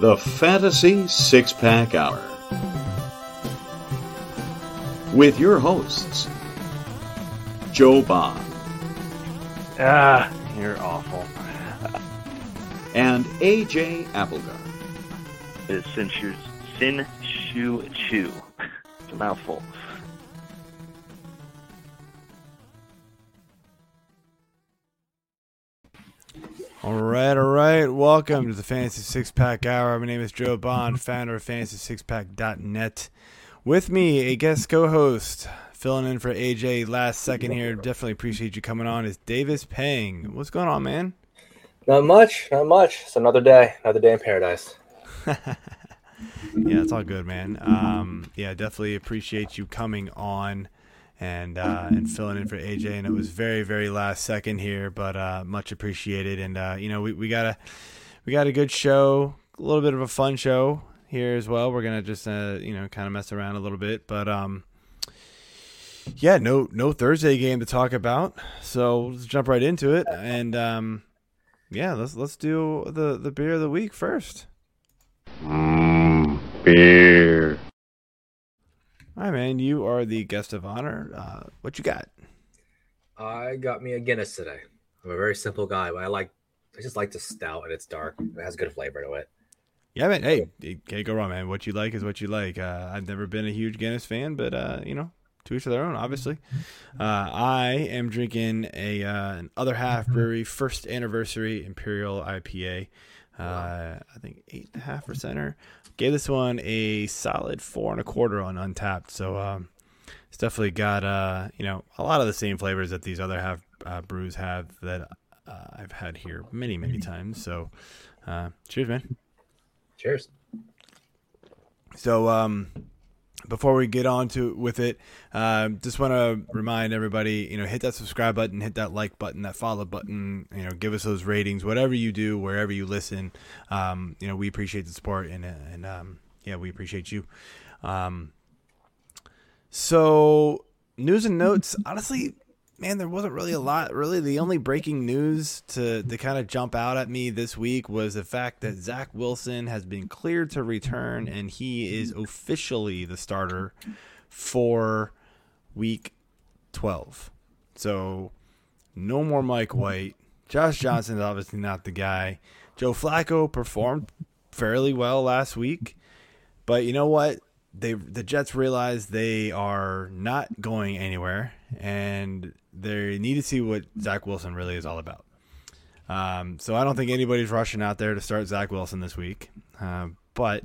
the Fantasy Six Pack Hour. With your hosts, Joe Bob Ah, you're awful. and AJ Applegar. It's Sin Shu, Sin Shu Chu. It's a mouthful. All right, all right. Welcome to the Fantasy Six Pack Hour. My name is Joe Bond, founder of FantasySixPack.net. With me, a guest co-host filling in for AJ last second here. Definitely appreciate you coming on. Is Davis Peng? What's going on, man? Not much, not much. It's another day, another day in paradise. Yeah, it's all good, man. Um, yeah, definitely appreciate you coming on and uh, and filling in for AJ. And it was very, very last second here, but uh, much appreciated. And uh, you know, we, we got a we got a good show, a little bit of a fun show here as well. We're gonna just uh, you know kind of mess around a little bit, but um, yeah, no no Thursday game to talk about, so let's jump right into it. And um, yeah, let's let's do the the beer of the week first. Beer. Hi, man. You are the guest of honor. Uh, what you got? I got me a Guinness today. I'm a very simple guy, but I like, I just like the stout and it's dark. It has good flavor to it. Yeah, man. Hey, you can't go wrong, man. What you like is what you like. Uh, I've never been a huge Guinness fan, but uh, you know, to each their own. Obviously, uh, I am drinking a uh, an other half brewery first anniversary imperial IPA. Uh, I think eight and a half percenter. Gave this one a solid four and a quarter on Untappd. So um, it's definitely got uh, you know a lot of the same flavors that these other half uh, brews have that uh, I've had here many many times. So uh, cheers, man. Cheers. So, um, before we get on to with it, um, just want to remind everybody, you know, hit that subscribe button, hit that like button, that follow button. You know, give us those ratings, whatever you do, wherever you listen. Um, you know, we appreciate the support, and and um, yeah, we appreciate you. Um, so news and notes, honestly, man, there wasn't really a lot. Really, the only breaking news to to kind of jump out at me this week was the fact that Zach Wilson has been cleared to return, and he is officially the starter for Week 12. So, no more Mike mm. White. Josh Johnson is obviously not the guy. Joe Flacco performed fairly well last week, but you know what? They the Jets realize they are not going anywhere, and they need to see what Zach Wilson really is all about. Um, so I don't think anybody's rushing out there to start Zach Wilson this week, uh, but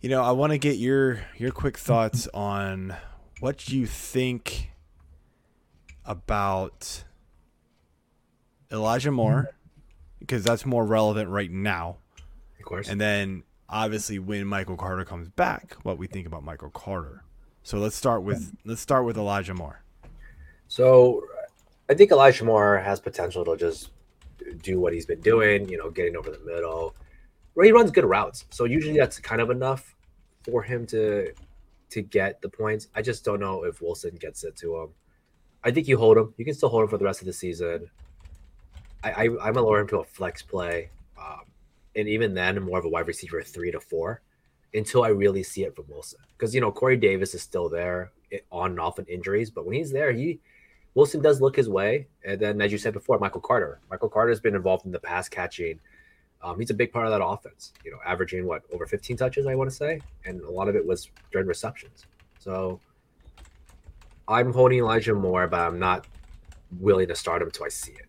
you know I want to get your your quick thoughts on what you think about Elijah Moore because that's more relevant right now. Of course. And then obviously when Michael Carter comes back, what we think about Michael Carter. So let's start with let's start with Elijah Moore. so I think Elijah Moore has potential to just do what he's been doing, you know, getting over the middle. Where he runs good routes. So usually that's kind of enough for him to to get the points. I just don't know if Wilson gets it to him. I think you hold him. You can still hold him for the rest of the season. I, I I'm gonna lower him to a flex play, um, and even then, more of a wide receiver three to four, until I really see it from Wilson. Because you know Corey Davis is still there eh, on and off in injuries, but when he's there, he Wilson does look his way. And then, as you said before, Michael Carter. Michael Carter has been involved in the pass catching. Um, he's a big part of that offense. You know, averaging what over 15 touches, I want to say, and a lot of it was during receptions. So I'm holding Elijah Moore, but I'm not willing to start him until I see it.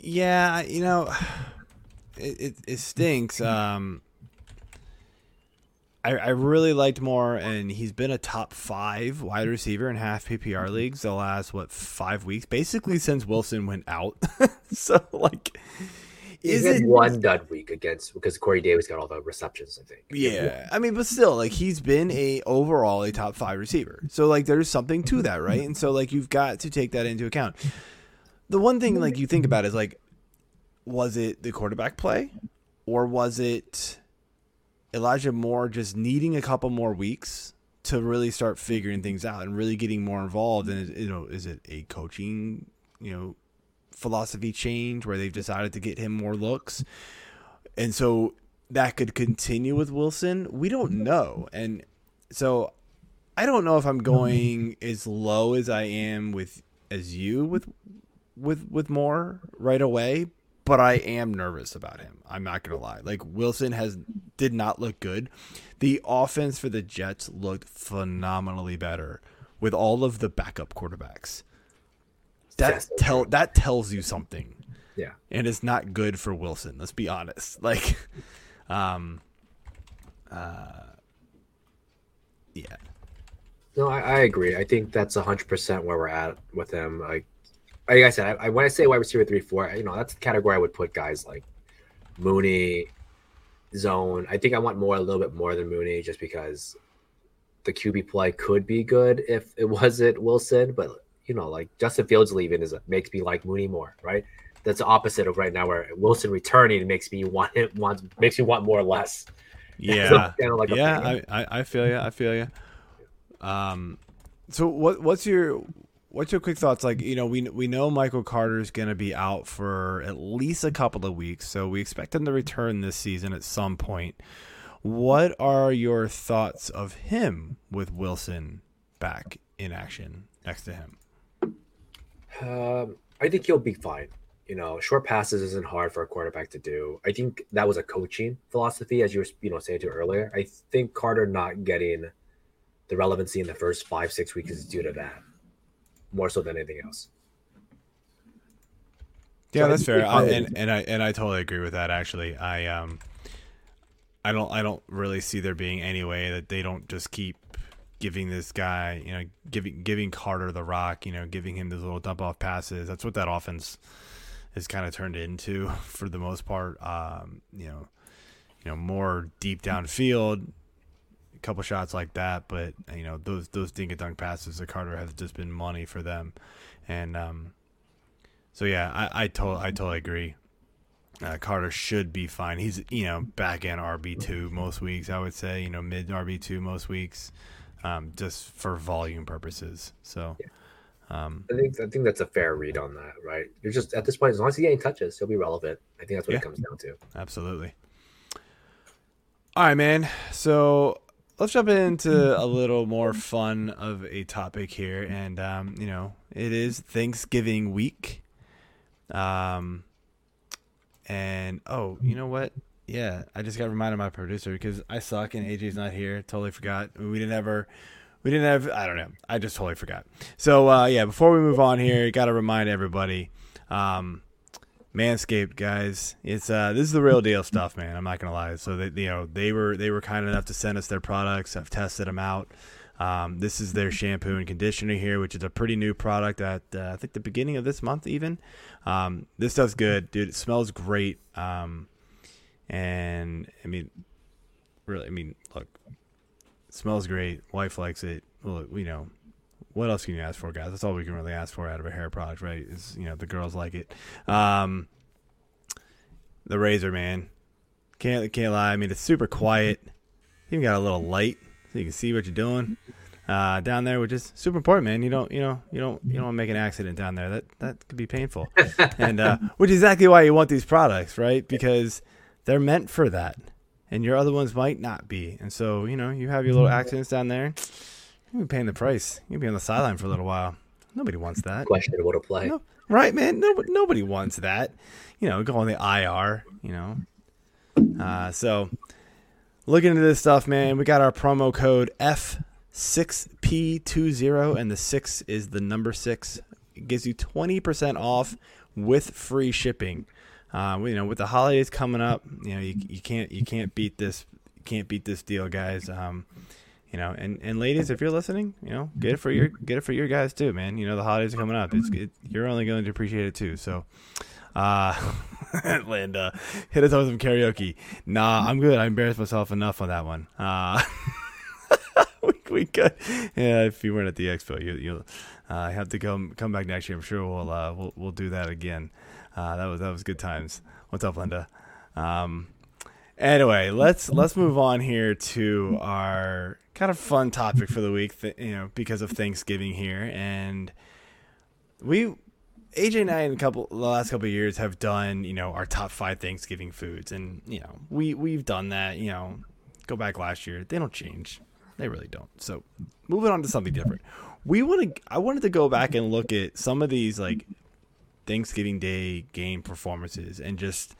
Yeah, you know, it it, it stinks. Um, I I really liked Moore, and he's been a top five wide receiver in half PPR mm-hmm. leagues the last what five weeks, basically since Wilson went out. so like, is it one dud week against because Corey Davis got all the receptions, I think. Yeah, I mean, but still, like he's been a overall a top five receiver. So like, there's something to that, right? And so like, you've got to take that into account. The one thing like you think about is like, was it the quarterback play, or was it Elijah Moore just needing a couple more weeks to really start figuring things out and really getting more involved? And you know, is it a coaching, you know, philosophy change where they've decided to get him more looks? and so that could continue with Wilson. We don't know, and so I don't know if I'm going as low as I am with as you with with with Moore right away, but I am nervous about him. I'm not gonna lie. Like Wilson has did not look good. The offense for the Jets looked phenomenally better with all of the backup quarterbacks. That tell that tells you something Yeah. and it's not good for Wilson. Let's be honest. Like, um, uh, yeah, No, I, I agree. I think that's hundred percent where we're at with him. Like, like I said, I, I, when I say wide receiver three, four, you know, that's the category I would put guys like Mooney, Zone. I think I want more, a little bit more than Mooney, just because the QB play could be good if it wasn't Wilson. But you know, like Justin Fields leaving is makes me like Mooney more, right? That's the opposite of right now, where Wilson returning makes me want it wants makes me want more or less. yeah, Kinda like yeah. I, I, I feel you. I feel you. Um, so what what's your what's your quick thoughts? Like, you know, we we know Michael Carter is going to be out for at least a couple of weeks, so we expect him to return this season at some point. What are your thoughts of him with Wilson back in action next to him? Um, I think he'll be fine. You know, short passes isn't hard for a quarterback to do. I think that was a coaching philosophy, as you were, you know, saying to earlier. I think Carter not getting the relevancy in the first five, six weeks is due to that, more so than anything else. Yeah, So that's fair. I, and and I and I totally agree with that. Actually, I um, I don't I don't really see there being any way that they don't just keep giving this guy, you know, giving giving Carter the rock, you know, giving him those little dump off passes. That's what that offense has kind of turned into for the most part. Um, you know, you know, more deep downfield, a couple shots like that, but you know, those those dink and dunk passes to Carter have just been money for them, and um. So yeah, I I, to- I totally agree. Uh, Carter should be fine. He's you know back end RB two most weeks. I would say you know mid RB two most weeks, um, just for volume purposes. So, um, I think I think that's a fair read on that, right? You're just at this point, as long as he getting touches, he'll be relevant. I think that's what Yeah. it comes down to. absolutely. All right, man. So let's jump into a little more fun of a topic here, and um, you know it is Thanksgiving week. Um, and oh, you know what? Yeah, I just got reminded of my producer because I suck and AJ's not here. Totally forgot. We didn't ever, we didn't have. I don't know. I just totally forgot. So uh, yeah, before we move on here, got to remind everybody, um, Manscaped guys, it's uh, this is the real deal stuff, man. I'm not gonna lie. So they, you know, they were they were kind enough to send us their products. I've tested them out. Um, this is their shampoo and conditioner here, which is a pretty new product at uh, I think the beginning of this month even. Um, this stuff's good, dude. It smells great. Um, and I mean, really, I mean, look, smells great. Wife likes it. Well, you know, what else can you ask for, guys? That's all we can really ask for out of a hair product, right? Is you know the girls like it. Um, the razor, man, can't can't lie. I mean, it's super quiet. Even got a little light so you can see what you're doing uh, down there, which is super important, man. You don't, you know, you don't, you don't want to make an accident down there. That that could be painful, and uh, which is exactly why you want these products, right? Because they're meant for that, and your other ones might not be. And so, you know, you have your little accidents down there. You'll be paying the price. You'll be on the sideline for a little while. Nobody wants that. Questionable to play. No, right, man. Nobody, nobody wants that. You know, go on the IR. You know, uh, so looking into this stuff, man. We got our promo code F6P20, and the six is the number six. It gives you twenty percent off with free shipping. Uh, you know, with the holidays coming up, you know, you, you can't you can't beat this can't beat this deal, guys. Um, you know, and, and ladies, if you're listening, you know, get it for your get it for your guys too, man. You know, the holidays are coming up. It's it, you're only going to appreciate it too. So, uh, Linda, hit us up with some karaoke. Nah, I'm good. I embarrassed myself enough on that one. Uh, we, we could, yeah. If you weren't at the expo, you you uh, have to come come back next year. I'm sure we'll uh, we'll we'll do that again. Uh, that was that was good times. What's up, Linda? Um, anyway, let's let's move on here to our kind of fun topic for the week. Th- you know, because of Thanksgiving here, and we AJ and I in a couple the last couple of years have done you know our top five Thanksgiving foods, and you know we we've done that. You know, go back last year, they don't change, they really don't. So moving on to something different, we want to. I wanted to go back and look at some of these like Thanksgiving Day game performances and just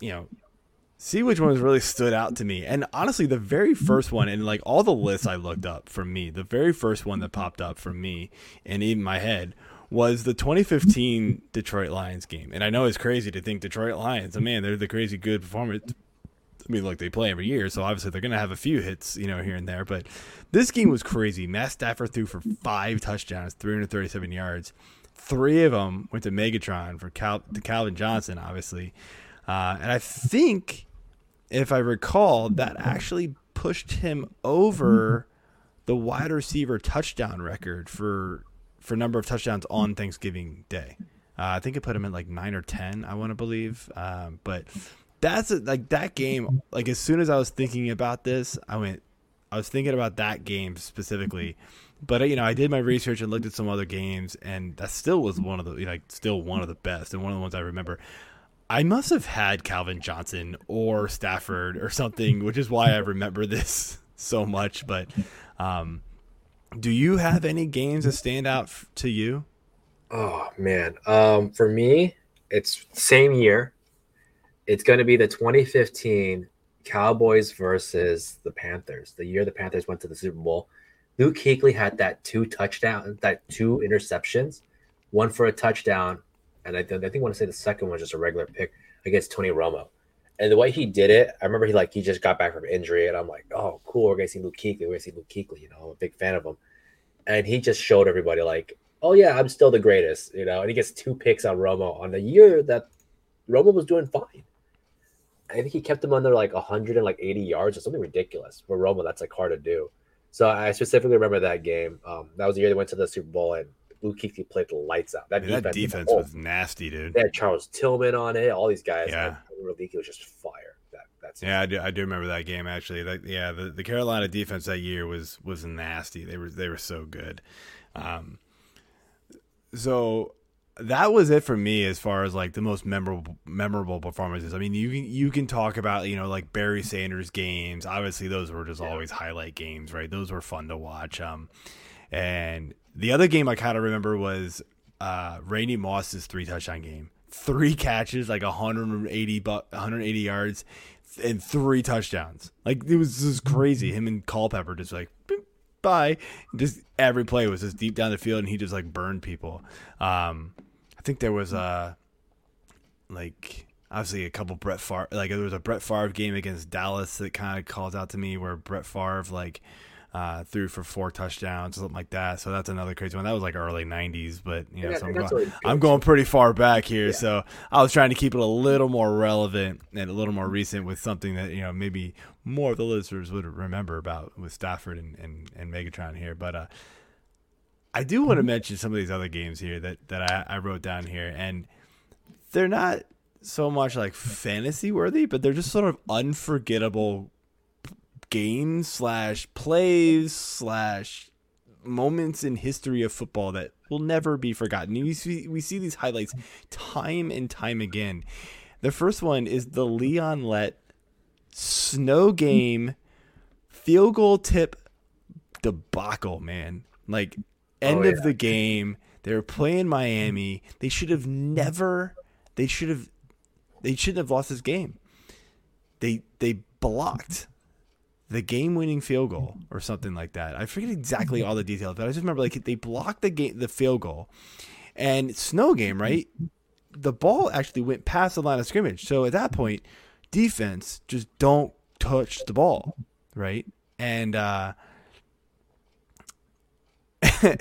you know see which ones really stood out to me. And honestly, the very first one, and like all the lists I looked up for me, the very first one that popped up for me and in my head was the 2015 Detroit Lions game. And I know it's crazy to think Detroit Lions, man, they're the crazy good performance. I mean, look, they play every year, so obviously they're going to have a few hits, you know, here and there. But this game was crazy. Matt Stafford threw for five touchdowns, 337 yards. Three of them went to Megatron for Cal- to Calvin Johnson, obviously. Uh, and I think, if I recall, that actually pushed him over the wide receiver touchdown record for for number of touchdowns on Thanksgiving Day. Uh, I think it put him at like nine or ten, I want to believe. Um, but that's a, like that game. Like as soon as I was thinking about this, I went. I was thinking about that game specifically, but you know, I did my research and looked at some other games, and that still was one of the like still one of the best and one of the ones I remember. I must have had Calvin Johnson or Stafford or something, which is why I remember this so much. But um, do you have any games that stand out f- to you? Oh man, um, for me, it's same year. It's going to be the 2015 Cowboys versus the Panthers. The year the Panthers went to the Super Bowl. Luke Kuechly had that two touchdown, that two interceptions, one for a touchdown, and I, th- I think I want to say the second one was just a regular pick against Tony Romo. And the way he did it, I remember he like he just got back from injury, and I'm like, oh, cool, we're gonna see Luke Kuechly, we're gonna see Luke Kuechly. You know, I'm a big fan of him, and he just showed everybody like, oh yeah, I'm still the greatest. You know, and he gets two picks on Romo on the year that Romo was doing fine. I think he kept him under like 180 yards or something ridiculous. For Romo, that's like hard to do. So I specifically remember that game. Um, that was the year they went to the Super Bowl and Luke Kuechly played the lights out. That defense, that defense oh, was nasty, dude. they had Charles Tillman on it. All these guys. Yeah. Yeah, Leaky was just fire. That that's Yeah, I do, I do remember that game actually. Like, yeah, the, the Carolina defense that year was was nasty. They were they were so good. Um, so that was it for me as far as like the most memorable memorable performances. I mean, you can you can talk about you know like Barry Sanders games. Obviously, those were just always highlight games, right? Those were fun to watch. Um, and the other game I kind of remember was uh, Randy Moss's three touchdown game. Three catches, like 180 bu- 180 yards, and three touchdowns. Like it was just crazy. Him and Culpepper just like bye. Just every play was just deep down the field, and he just like burned people. Um, I think there was a like obviously a couple Brett Favre like there was a Brett Favre game against Dallas that kind of calls out to me where Brett Favre like uh, threw for four touchdowns something like that. So that's another crazy one. That was like early '90s, but you know, Yeah, so I'm going, I'm going pretty far back here. So I was trying to keep it a little more relevant and a little more recent with something that you know maybe more of the listeners would remember about with Stafford and and, and Megatron here, but. uh I do want to mention some of these other games here that that I, I wrote down here, and they're not so much like fantasy worthy, but they're just sort of unforgettable games slash plays slash moments in history of football that will never be forgotten. We see we see these highlights time and time again. The first one is the Leon Lett snow game field goal tip debacle, man. Like oh, end Oh, of the game, they were playing Miami. They should have never. They should have. They shouldn't have lost this game. They they blocked the game-winning field goal or something like that. I forget exactly all the details, but I just remember like they blocked the game, the field goal, and snow game, right? The ball actually went past the line of scrimmage. So at that point, defense just don't touch the ball, right? And uh uh,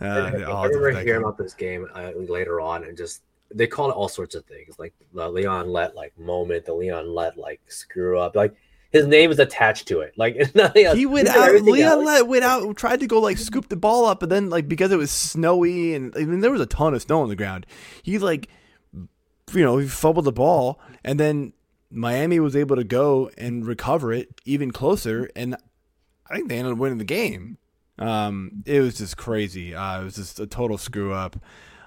I, I'll I have to remember hearing about this game uh, later on, and just they call it all sorts of things, like the Leon Lett like moment, the Leon Lett like screw up, like his name is attached to it. Like it's nothing else. He went out. Leon Lett went out, tried to go like scoop the ball up, but then like because it was snowy and I mean there was a ton of snow on the ground, he like you know he fumbled the ball, and then Miami was able to go and recover it even closer, and I think they ended up winning the game. Um, it was just crazy. Uh, it was just a total screw up.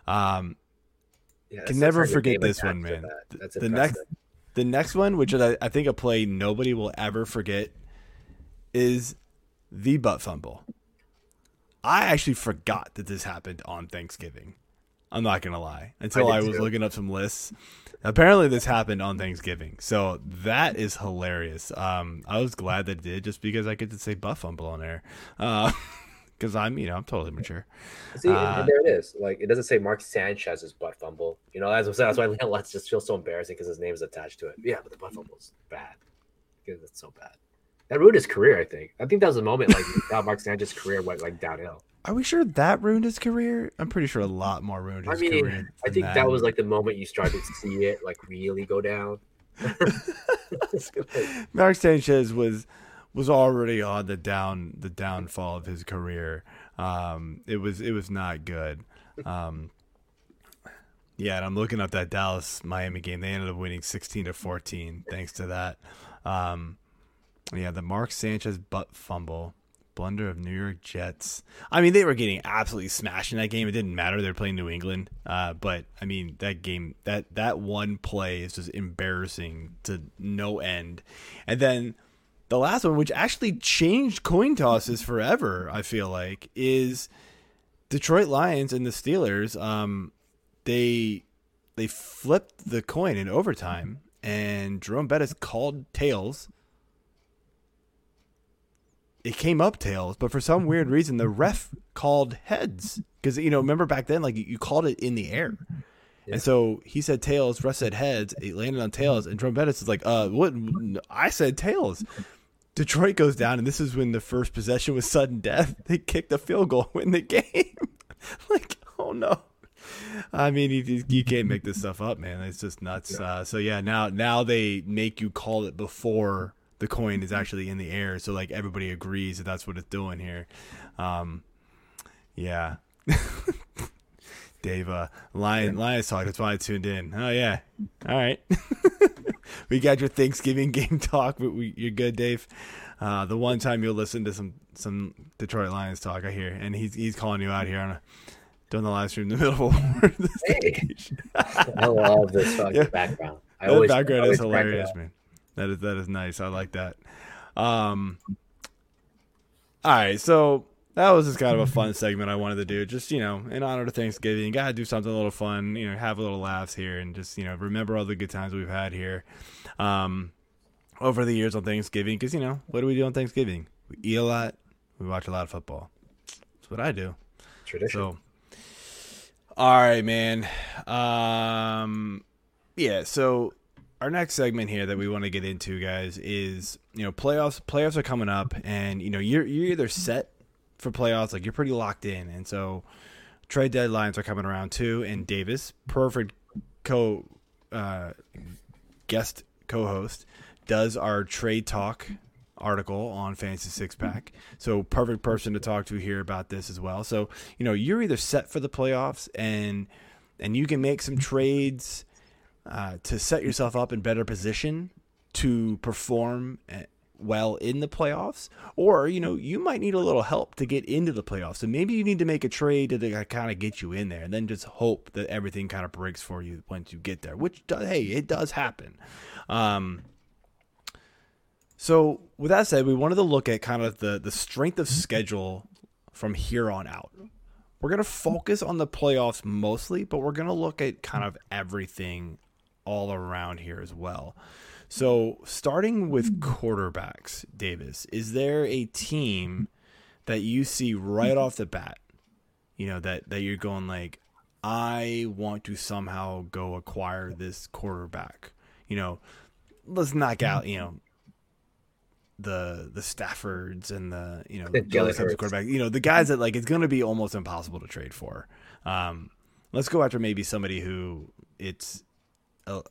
Um, Yeah, can never forget this one, man. that. That's the next, the next one, which I, I think a play nobody will ever forget, is the butt fumble. I actually forgot that this happened on Thanksgiving. I'm not gonna lie. Until I I, was too. looking up some lists. Apparently, this happened on Thanksgiving, so that is hilarious. Um, I was glad that it did, just because I get to say butt fumble on there, because I'm, you know, I'm totally mature. See, and- Uh, there it is. Like it doesn't say Mark Sanchez's butt fumble. You know, that's that's why Leon Lett's just feels so embarrassing because his name is attached to it. Yeah, but the butt fumble fumble's bad. Because it's so bad. That ruined his career. I think. I think that was the moment like how Mark Sanchez's career went like downhill. Are we sure that ruined his career? I'm pretty sure a lot more ruined I his mean, career. I think that was like the moment you started to see it like really go down. Mark Sanchez was was already on the down the downfall of his career. Um, it was it was not good. Um, yeah, and I'm looking up that Dallas Miami game. They ended up winning 16 to 14 thanks to that. Um, yeah, the Mark Sanchez butt fumble. Blunder of New York Jets. I mean, they were getting absolutely smashed in that game. It didn't matter. They're playing New England. Uh, but I mean, that game, that that one play is just embarrassing to no end. And then the last one, which actually changed coin tosses forever, I feel like, is Detroit Lions and the Steelers. Um, they they flipped the coin in overtime, and Jerome Bettis called tails it came up tails, but for some weird reason, the ref called heads because you know remember back then like you called it in the air, and so he said tails, ref said heads, it landed on tails, and Jerome Bettis is like, uh, what? I said tails. Detroit goes down, and this is when the first possession was sudden death. They kicked a field goal, win the game. like, oh no. I mean, you, you can't make this stuff up, man. It's just nuts. Uh, so yeah, now now they make you call it before the coin is actually in the air, so like everybody agrees that that's what it's doing here. Um, yeah. Dave, uh, Lion, Lions talk. That's why I tuned in. Oh yeah, all right. we got your Thanksgiving game talk, but we, you're good, Dave. Uh, the one time you'll listen to some some Detroit Lions talk, I hear, and he's he's calling you out here on a doing the live stream in the middle of this Hey. I love this fucking Yeah. background. I that always, background always is hilarious, man. That is that is nice. I like that. Um, all right, so that was just kind of a fun segment I wanted to do. Just you know, in honor of Thanksgiving, gotta do something a little fun. You know, have a little laughs here, and just you know, remember all the good times we've had here. Um, over the years on Thanksgiving, because you know, what do we do on Thanksgiving? We eat a lot. We watch a lot of football. That's what I do. Tradition. So, all right, man. Um, yeah. So our next segment here that we want to get into, guys, is you know playoffs. Playoffs are coming up, and you know you're you're either set for playoffs, like you're pretty locked in, and so trade deadlines are coming around too. And Davis, perfect co uh, guest co-host, does our trade talk article on Fantasy Six Pack. So perfect person to talk to here about this as well. So you know you're either set for the playoffs and and you can make some trades uh, to set yourself up in better position to perform well in the playoffs, or you know you might need a little help to get into the playoffs. So maybe you need to make a trade to kind of get you in there, and then just hope that everything kind of breaks for you once you get there. Which does, hey, it does happen. Um, so with that said, we wanted to look at kind of the the strength of schedule from here on out. We're gonna focus on the playoffs mostly, but we're gonna look at kind of everything all around here as well. So starting with quarterbacks, Davis, is there a team that you see right off the bat, you know, that that you're going like, I want to somehow go acquire this quarterback. You know, let's knock out, you know, the the Staffords and the you know The those types of quarterback. You know the guys that like it's going to be almost impossible to trade for. Um, let's go after maybe somebody who it's uh,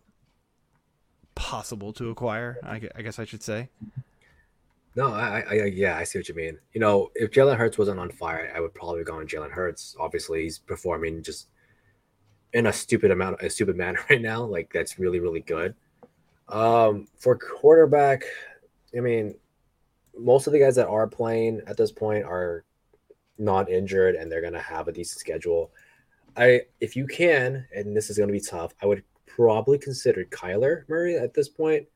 possible to acquire. I, guess I should say. No, I, I, I, yeah, I see what you mean. You know, if Jalen Hurts wasn't on fire, I would probably go on Jalen Hurts. Obviously, he's performing just in a stupid amount, a stupid manner right now. Like that's really, really good. Um, for quarterback, I mean, most of the guys that are playing at this point are not injured and they're gonna have a decent schedule. I if you can, and this is gonna be tough, I would probably consider Kyler Murray at this point,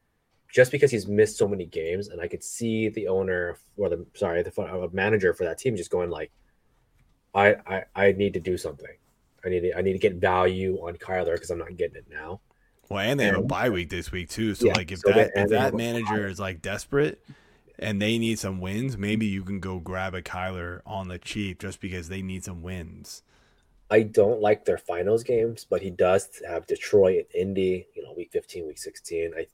just because he's missed so many games, and I could see the owner or the sorry the uh, manager for that team just going like, I I, I need to do something. I need to, I need to get value on Kyler because I'm not getting it now. Well, and they have a bye week this week too. So Yeah, like if so that if that manager is like desperate and they need some wins, maybe you can go grab a Kyler on the cheap just because they need some wins. I don't like their finals games, but he does have Detroit and Indy, you know, week 15, week 16. I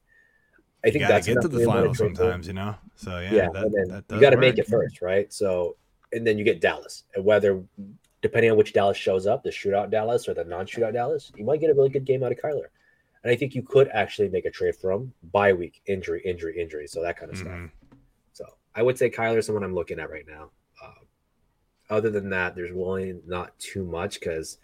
I think that's get to the finals sometimes, you know. So yeah, Yeah, that, that you got to make it first, right? So, and then you get Dallas, and whether depending on which Dallas shows up, the shootout Dallas or the non-shootout Dallas, you might get a really good game out of Kyler. And I think you could actually make a trade from him by week, injury, injury, injury, so that kind of stuff. Mhm. So I would say Kyler is someone I'm looking at right now. Other than that, there's really not too much because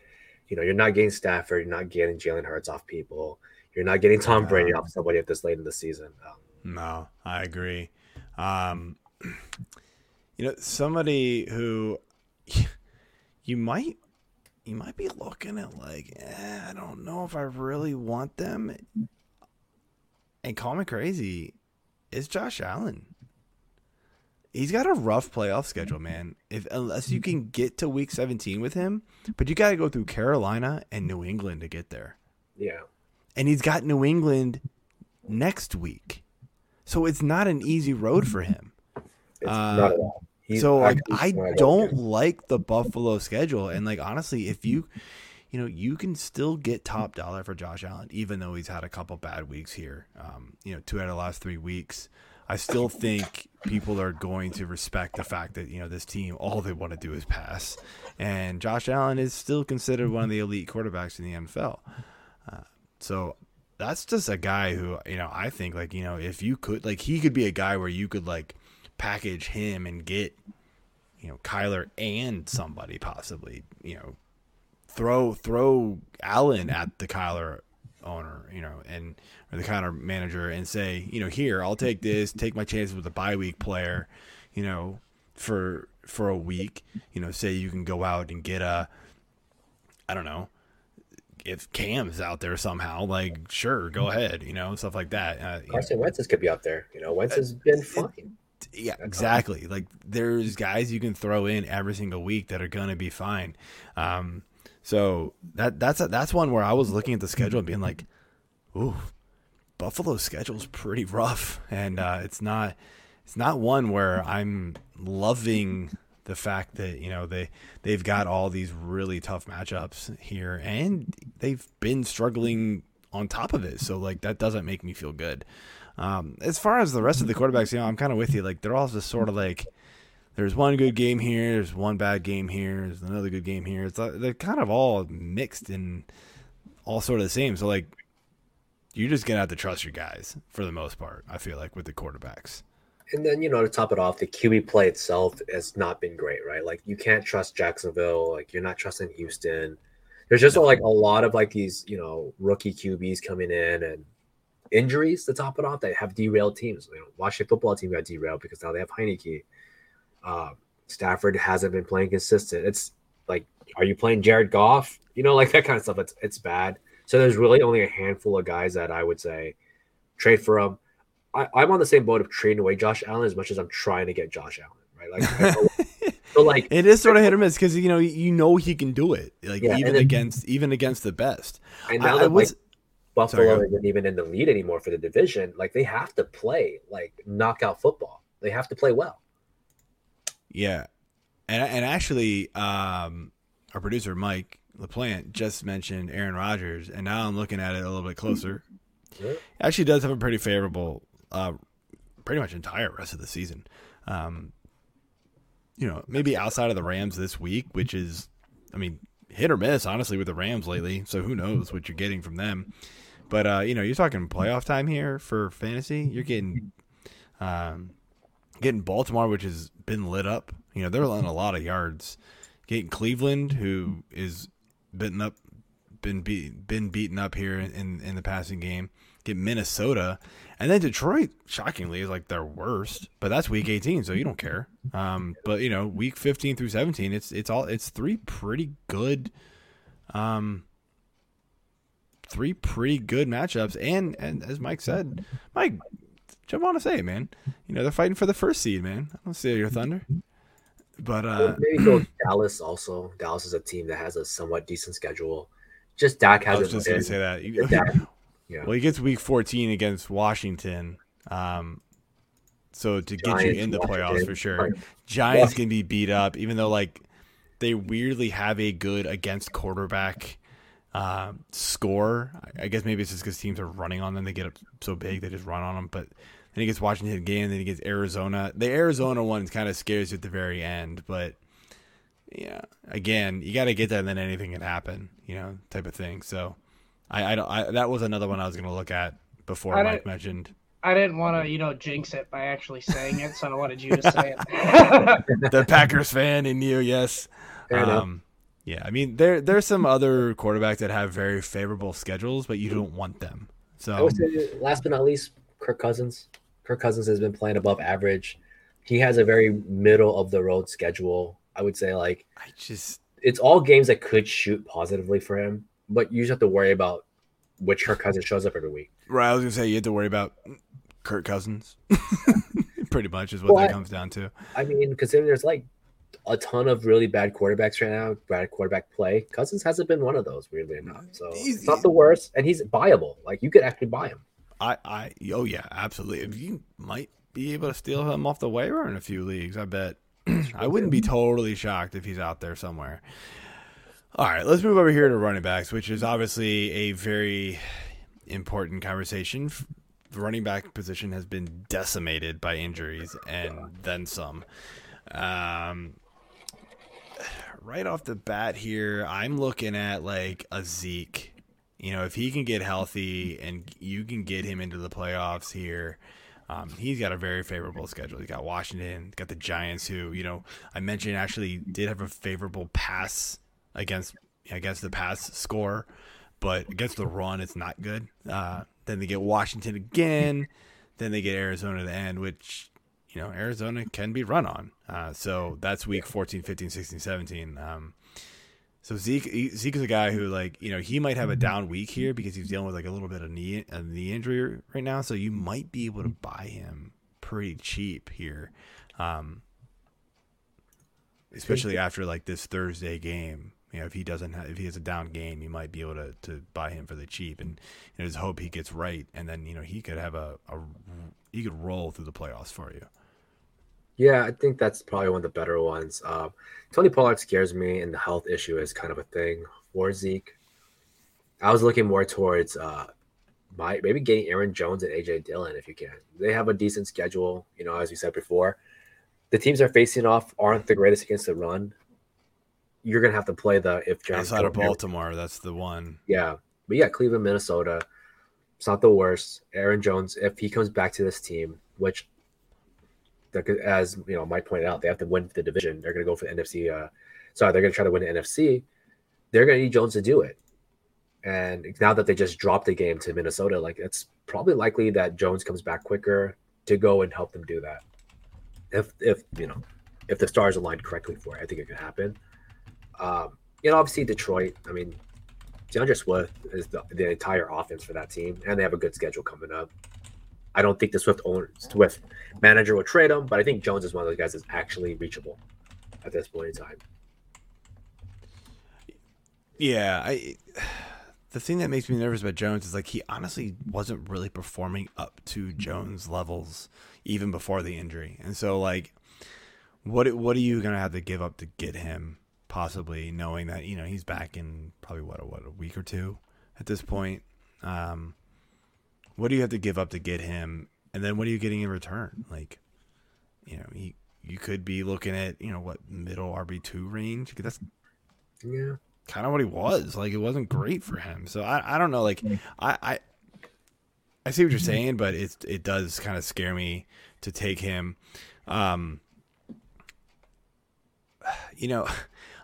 you know you're not getting Stafford, you're not getting Jalen Hurts off people, you're not getting Tom Brady off somebody at this late in the season. Um, No, I agree. Um, you know, somebody who you might you might be looking at like, eh, I don't know if I really want them. And call me crazy, is Josh Allen. He's got a rough playoff schedule, man. If unless you can get to week 17 with him, but you got to go through Carolina and New England to get there. yeah, And he's got New England next week. So it's not an easy road for him. it's Uh, not at all. He's so like I one of those don't like the Buffalo schedule and like honestly if you you know you can still get top dollar for Josh Allen even though he's had a couple bad weeks here um you know two out of the last 3 weeks I still think people are going to respect the fact that you know this team all they want to do is pass. And Josh Allen is still considered one of the elite quarterbacks in the NFL uh, so that's just a guy who you know I think like you know if you could like he could be a guy where you could like package him and get you know Kyler and somebody possibly you know throw throw Allen at the Kyler owner you know and or the Kyler manager and say you know here I'll take this take my chances with a bye week player you know for for a week you know say you can go out and get a I don't know if Cam's out there somehow like sure go ahead you know stuff like that uh, know, Carson Wentz could be up there. You know, Wentz has been fine. yeah, exactly. Like there's guys you can throw in every single week that are gonna be fine. Um, so that that's a, that's one where I was looking at the schedule and being like, "Ooh, Buffalo's schedule's pretty rough," and uh, it's not it's not one where I'm loving the fact that you know they they've got all these really tough matchups here, and they've been struggling on top of it. So like that doesn't make me feel good. Um, as far as the rest of the quarterbacks, you know, I'm kind of with you. Like they're all just sort of like there's one good game here, there's one bad game here, there's another good game here. It's like, they're kind of all mixed and all sort of the same. So like you're just gonna have to trust your guys for the most part. I feel like with the quarterbacks. And then you know to top it off, the QB play itself has not been great, right? Like you can't trust Jacksonville, like you're not trusting Houston. There's just like a lot of like these, you know, rookie QBs coming in and injuries to top it off that have derailed teams. You know, Washington football team got derailed because now they have Heinicke. Um, Stafford hasn't been playing consistent. It's like, are you playing Jared Goff? You know, like that kind of stuff. It's it's bad. So there's really only a handful of guys that I would say trade for them. I, I'm on the same boat of trading away Josh Allen as much as I'm trying to get Josh Allen, right? Like, I so like It is sort of hit or miss because you know you know he can do it. Like Yeah, even then- against even against the best. and I- now I that was- like Buffalo Sorry, isn't even in the lead anymore for the division, like they have to play like knockout football. They have to play well. Yeah, and and actually, um, our producer Mike Laplante just mentioned Aaron Rodgers, and now I'm looking at it a little bit closer. Yeah. Actually, does have a pretty favorable, uh, pretty much entire rest of the season. Um, you know, maybe outside of the Rams this week, which is, I mean, hit or miss, honestly, with the Rams lately. So who knows what you're getting from them? But uh, you know, you're talking playoff time here for fantasy. You're getting, um, getting Baltimore, which has been lit up. You know, they're letting a lot of yards. Getting Cleveland, who is bitten up been beat, been beaten up here in in the passing game. Get Minnesota, and then Detroit. Shockingly, is like their worst, but that's week 18, so you don't care. Um, but you know, week 15 through 17, it's it's all it's three pretty good, um, three pretty good matchups, and and as Mike said, Mike, I want to say, man, you know they're fighting for the first seed, man. I don't see your thunder. But uh, maybe go Dallas also. Dallas is a team that has a somewhat decent schedule. Just Dak hasn't. I was just going to say that. You, Dak, yeah. Well, he gets week 14 against Washington. Um, so to Giants, get you in the playoffs for sure. Right. Giants can be beat up, even though like they weirdly have a good against quarterback uh, score. I guess maybe it's just because teams are running on them. They get up so big, they just run on them. But then he gets Washington again, then he gets Arizona. The Arizona one kind of scares you at the very end, but yeah, again, you got to get that, and then anything can happen, you know, type of thing. So, I, I don't. I, that was another one I was going to look at before I Mike mentioned. I didn't want to, you know, jinx it by actually saying it, so I wanted you to say it. the Packers fan in you, yes. Um, yeah, I mean, there there's some other quarterbacks that have very favorable schedules, but you don't want them. So, I would say, last but not least, Kirk Cousins. Kirk Cousins has been playing above average. He has a very middle of the road schedule. I would say like I just it's all games that could shoot positively for him, but you just have to worry about which Kirk Cousins shows up every week. Right, I was gonna say you have to worry about Kirk Cousins. Pretty much is what well, that comes down to. I mean, considering there's like a ton of really bad quarterbacks right now, bad quarterback play. Cousins hasn't been one of those, weirdly enough. So he's, it's not the worst, and he's buyable. Like you could actually buy him. I, I, oh yeah, absolutely. If you might be able to steal him off the waiver in a few leagues, I bet. I wouldn't be totally shocked if he's out there somewhere. All right, let's move over here to running backs, which is obviously a very important conversation. The running back position has been decimated by injuries and then some. Um, right off the bat here, I'm looking at like a Zeke you know, if he can get healthy and you can get him into the playoffs here, um, he's got a very favorable schedule. He's got Washington, got the Giants, who you know I mentioned actually did have a favorable pass against I guess the pass score, but against the run, it's not good. Uh, then they get Washington again, then they get Arizona at the end, which you know Arizona can be run on. Uh, so that's week 14, 15, 16, 17. Um, so Zeke Zeke is a guy who like you know he might have a down week here because he's dealing with like a little bit of knee a knee injury right now. So you might be able to buy him pretty cheap here, um, especially after like this Thursday game. You know, if he doesn't have, if he has a down game, you might be able to, to buy him for the cheap, and you know, just hope he gets right, and then you know he could have a, a he could roll through the playoffs for you. Yeah, I think that's probably one of the better ones. Uh, Tony Pollard scares me, and the health issue is kind of a thing for Zeke. I was looking more towards uh, my, maybe getting Aaron Jones and AJ Dillon if you can. They have a decent schedule, you know, as we said before. The teams they're facing off aren't the greatest against the run. You're gonna have to play the if Jones out of Baltimore. That's the one. Yeah, but yeah, Cleveland, Minnesota. It's not the worst. Aaron Jones, if he comes back to this team, which as you know, Mike pointed out, they have to win the division. They're going to go for the NFC. Uh, sorry, they're going to try to win the NFC. They're going to need Jones to do it. And now that they just dropped the game to Minnesota, like it's probably likely that Jones comes back quicker to go and help them do that. If if you know, if the stars aligned correctly for it, I think it could happen. Um, you know, obviously Detroit. I mean, D'Andre Swift is the, the entire offense for that team, and they have a good schedule coming up. I don't think the Swift Swift manager would trade him, but I think Jones is one of those guys that's actually reachable at this point in time. Yeah, I. The thing that makes me nervous about Jones is like he honestly wasn't really performing up to Jones levels even before the injury, and so like, what what are you gonna have to give up to get him? Possibly knowing that you know he's back in probably what a, what a week or two at this point. Um, what do you have to give up to get him? And then what are you getting in return? Like, you know, he you could be looking at you know what middle RB two range. That's yeah, kind of what he was. Like, it wasn't great for him. So I I don't know. Like, I I I see what you're saying, but it it does kind of scare me to take him. Um, you know,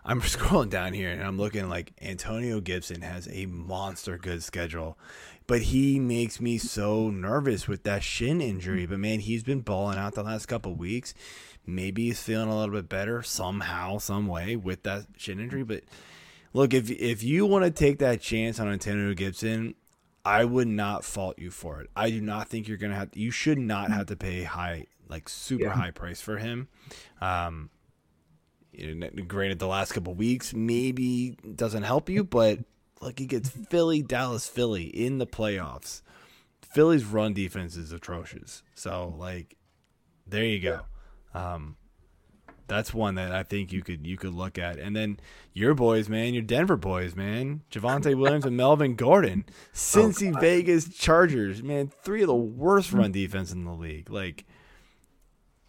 I'm scrolling down here and I'm looking like Antonio Gibson has a monster good schedule, but he makes me so nervous with that shin injury. But man, he's been balling out the last couple weeks. Maybe he's feeling a little bit better somehow, some way with that shin injury. But look, if if you want to take that chance on Antonio Gibson, I would not fault you for it. I do not think you're gonna have. You should not have to pay high, like super Yeah. high price for him. Um, granted, the last couple weeks maybe doesn't help you, but like he gets Philly, Dallas, Philly in the playoffs. Philly's run defense is atrocious. So, like, there you go. Um, that's one that I think you could you could look at, and then your boys, man, your Denver boys, man, Javonte Williams and Melvin Gordon, Cincy Vegas Chargers, man, three of the worst run defense in the league. Like,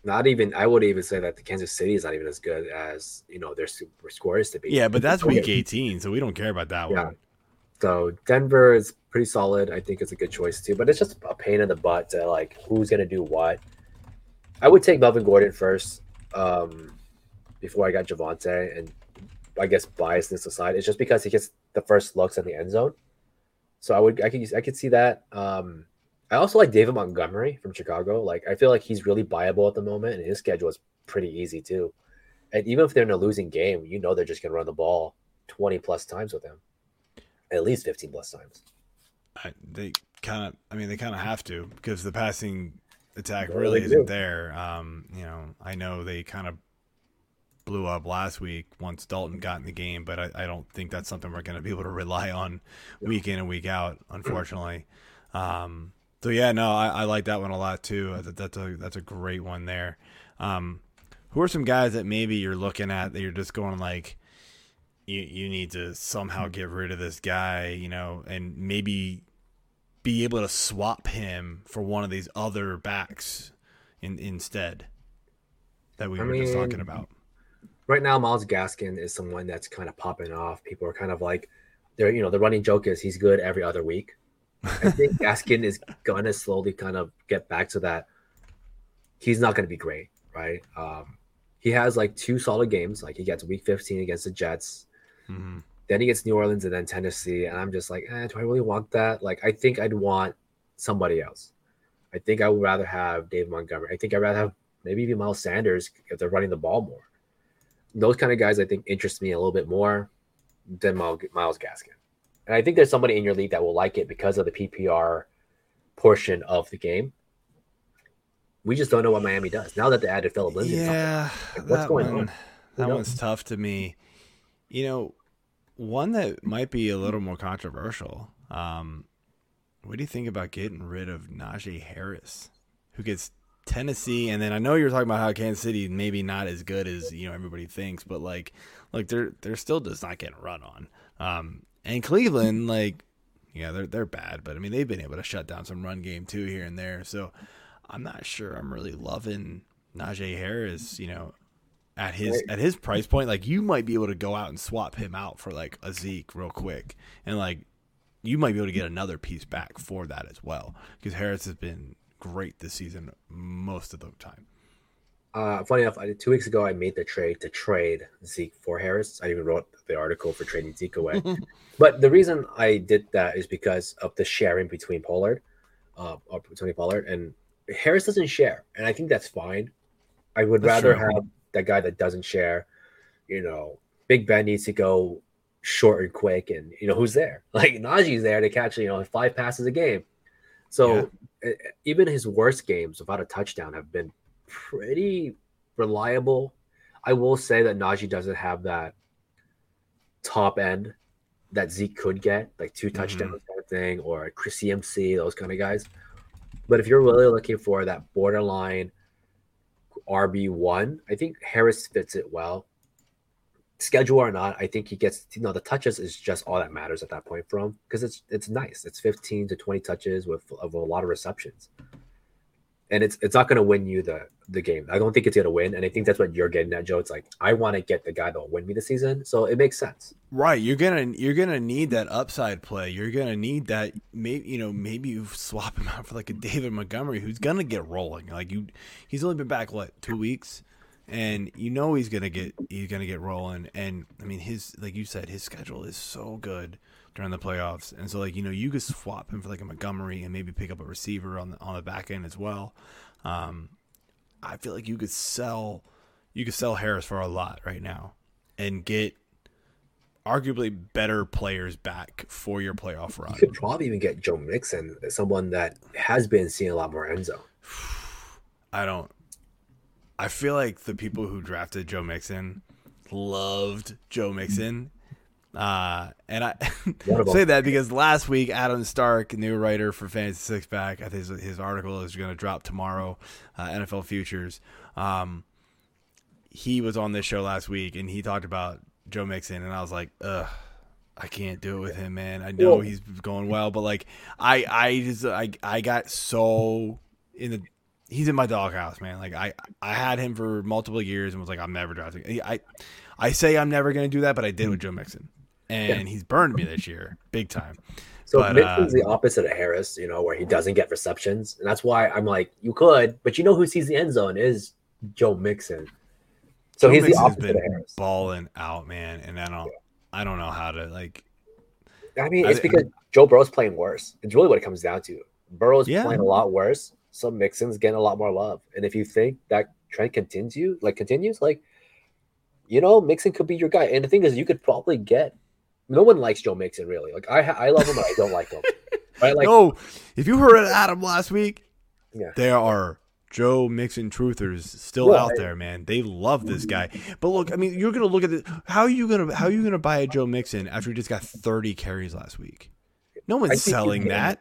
Not even I would even say that the Kansas City is not even as good as you know their super scores to be. yeah, but that's week eighteen, so we don't care about that Yeah. one. So Denver is pretty solid. I think it's a good choice too, but it's just a pain in the butt to like who's gonna do what. I would take Melvin Gordon first, um, before I got Javonte, and I guess biasness aside, it's just because he gets the first looks in the end zone. So I would I could I could see that. Um, I also like David Montgomery from Chicago. Like I feel like he's really viable at the moment, and his schedule is pretty easy too. And even if they're in a losing game, you know they're just gonna run the ball twenty plus times with him, at least fifteen plus times. I, they kind of, I mean, they kind of have to because the passing attack really isn't do. there. Um, you know, I know they kind of blew up last week once Dalton got in the game, but I, I don't think that's something we're going to be able to rely on week in and week out, unfortunately. Um, so yeah, no, I, I like that one a lot too. That's a that's a great one there. Um, who are some guys that maybe you're looking at that you're just going like, you you need to somehow get rid of this guy, you know, and maybe be able to swap him for one of these other backs in, instead that we I were just talking about. right now Myles Gaskin is someone that's kind of popping off. People are kind of like they're you know the running joke is he's good every other week. I think Gaskin is gonna slowly kind of get back to that. He's not gonna be great, right? Um, he has like two solid games. Like he gets Week 15 against the Jets, Mhm. then he gets New Orleans and then Tennessee, and I'm just like, eh, do I really want that? Like I think I'd want somebody else. I think I would rather have Dave Montgomery. I think I'd rather have maybe even Miles Sanders if they're running the ball more those kind of guys I think interest me a little bit more than Myles Gaskin. And I think there's somebody in your league that will like it because of the PPR portion of the game. We just don't know what Miami does now that they added Phillip Lindsay. Yeah, Like, what's that going one, on? that one's tough to me. You know, one that might be a little more controversial. Um, what do you think about getting rid of Najee Harris, who gets Tennessee, and then I know you're talking about how Kansas City maybe not as good as you know everybody thinks, but like, like they're they're still just not getting run on. Um, and Cleveland, like, yeah, they're they're bad, but I mean they've been able to shut down some run game too here and there. So I'm not sure I'm really loving Najee Harris. You know, at his at his price point, like you might be able to go out and swap him out for like a Zeke real quick, and like you might be able to get another piece back for that as well because Harris has been great this season most of the time. Uh, funny enough, I, two weeks ago I made the trade to trade Zeke for Harris. I even wrote the article for trading Zeke away. but the reason I did that is because of the sharing between Pollard, uh, or Tony Pollard, and Harris doesn't share, and I think that's fine. I would That's rather true. have that guy that doesn't share. You know, Big Ben needs to go short and quick, and you know who's there? Like Najee's there to catch you know five passes a game. So e- even his worst games without a touchdown have been pretty reliable. I will say that Najee doesn't have that top end that Zeke could get, like two mm-hmm. touchdowns kind of thing, or Chris CMC, those kind of guys. But if you're really looking for that borderline RB one, I think Harris fits it well. Schedule or not, I think he gets you know the touches is just all that matters at that point for him because it's it's nice. It's 15 to 20 touches with of a lot of receptions and it's it's not going to win you the the game. I don't think it's going to win, and I think that's what you're getting at, Joe. It's like I want to get the guy that will win me the season, so it makes sense. Right, you're gonna you're gonna need that upside play. You're gonna need that. Maybe you know maybe you swap him out for like a David Montgomery who's gonna get rolling. Like you, he's only been back what two weeks, and you know he's gonna get he's gonna get rolling. And I mean, his like you said, his schedule is so good during the playoffs, and so like you know you could swap him for like a Montgomery and maybe pick up a receiver on the on the back end as well. Um, I feel like you could sell you could sell Harris for a lot right now and get arguably better players back for your playoff run. You could probably even get Joe Mixon, someone that has been seeing a lot more end zone. I don't. I feel like the people who drafted Joe Mixon loved Joe Mixon. Uh, and I say that because last week Adam Stark, new writer for Fantasy Six Pack, I think his, his article is going to drop tomorrow. Uh, NFL futures. Um, he was on this show last week and he talked about Joe Mixon, and I was like, ugh. I can't do it with him, man. I know he's going well, but like, I, I just, I, I got so in the, he's in my doghouse, man. Like, I, I had him for multiple years and was like, I'm never drafting. I, I say I'm never going to do that, but I did with Joe Mixon, and he's burned me this year, big time. So But, Mixon's uh, the opposite of Harris, you know, where he doesn't get receptions, and that's why I'm like, you could, but you know who sees the end zone is Joe Mixon. So Joe he's the opposite of been Harris. balling out, man, and I don't, I don't know how to like. I mean, I- it's because Joe Burrow's playing worse. It's really what it comes down to. Burrow's Yeah. playing a lot worse, so Mixon's getting a lot more love. And if you think that trend continues, like continues, like you know, Mixon could be your guy. And the thing is, you could probably get. No one likes Joe Mixon really. Like I, I love him, but I don't like him. Right? Like no, if you heard Adam last week, Yeah. there are Joe Mixon truthers still Well, out I- there, man. They love this guy. But look, I mean, you're gonna look at it. How are you gonna how are you gonna buy a Joe Mixon after he just got 30 carries last week? No one's selling that,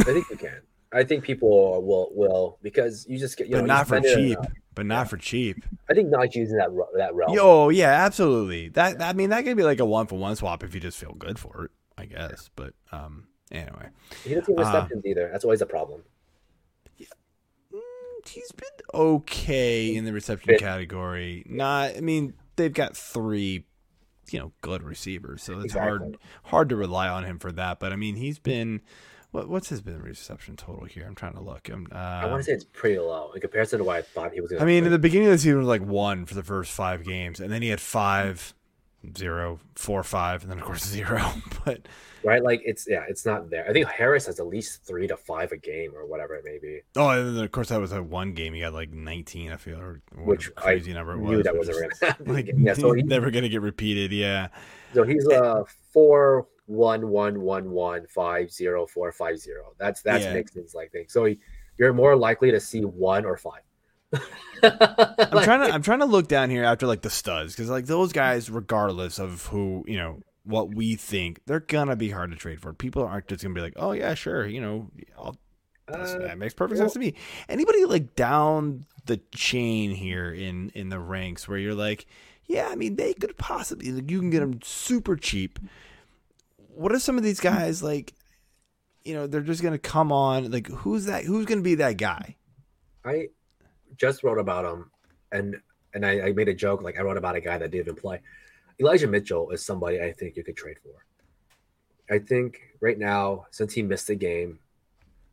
I think you can. I think people will will because you just get you but know, not for cheap. enough. But not for cheap. I think not using that that realm. Yo, yeah, absolutely. That I mean, that could be like a one for one swap if you just feel good for it, I guess. But um, anyway, he doesn't get uh, receptions either. That's always a problem. he's been okay in the reception Bit. category. Not, I mean, they've got three, you know, good receivers, so it's hard Exactly. hard to rely on him for that. But I mean, he's been what what's his been reception total here? I'm trying to look. I'm, uh, I want to say it's pretty low in comparison to what I thought he was going I mean, in the beginning of the season, was like one for the first five games, and then he had five, zero, four, five, and then of course zero. But right? Like it's yeah, it's not there. I think Harris has at least three to five a game or whatever it may be. oh, and then of course that was that one game he got like 19. I feel or Which crazy number it I was. that going to happen. like yeah, so he, never gonna get repeated. Yeah. so he's uh four one one one one five zero four five zero. That's that's Yeah. Mixon's like thing. So he, you're more likely to see one or five. I'm trying to I'm trying to look down here after like the studs because like those guys, regardless of who you know what we think, they're gonna be hard to trade for. People aren't just gonna be like, oh yeah, sure, you know, I'll, Uh, that makes perfect well- sense to me. Anybody like down the chain here in in the ranks where you're like, yeah, I mean they could possibly like, you can get them super cheap. What are some of these guys like? You know, they're just gonna come on. Like, who's that? Who's gonna be that guy? I just wrote about him, and and I, I made a joke like I wrote about a guy that didn't even play. Elijah Mitchell is somebody I think you could trade for. I think right now, since he missed the game,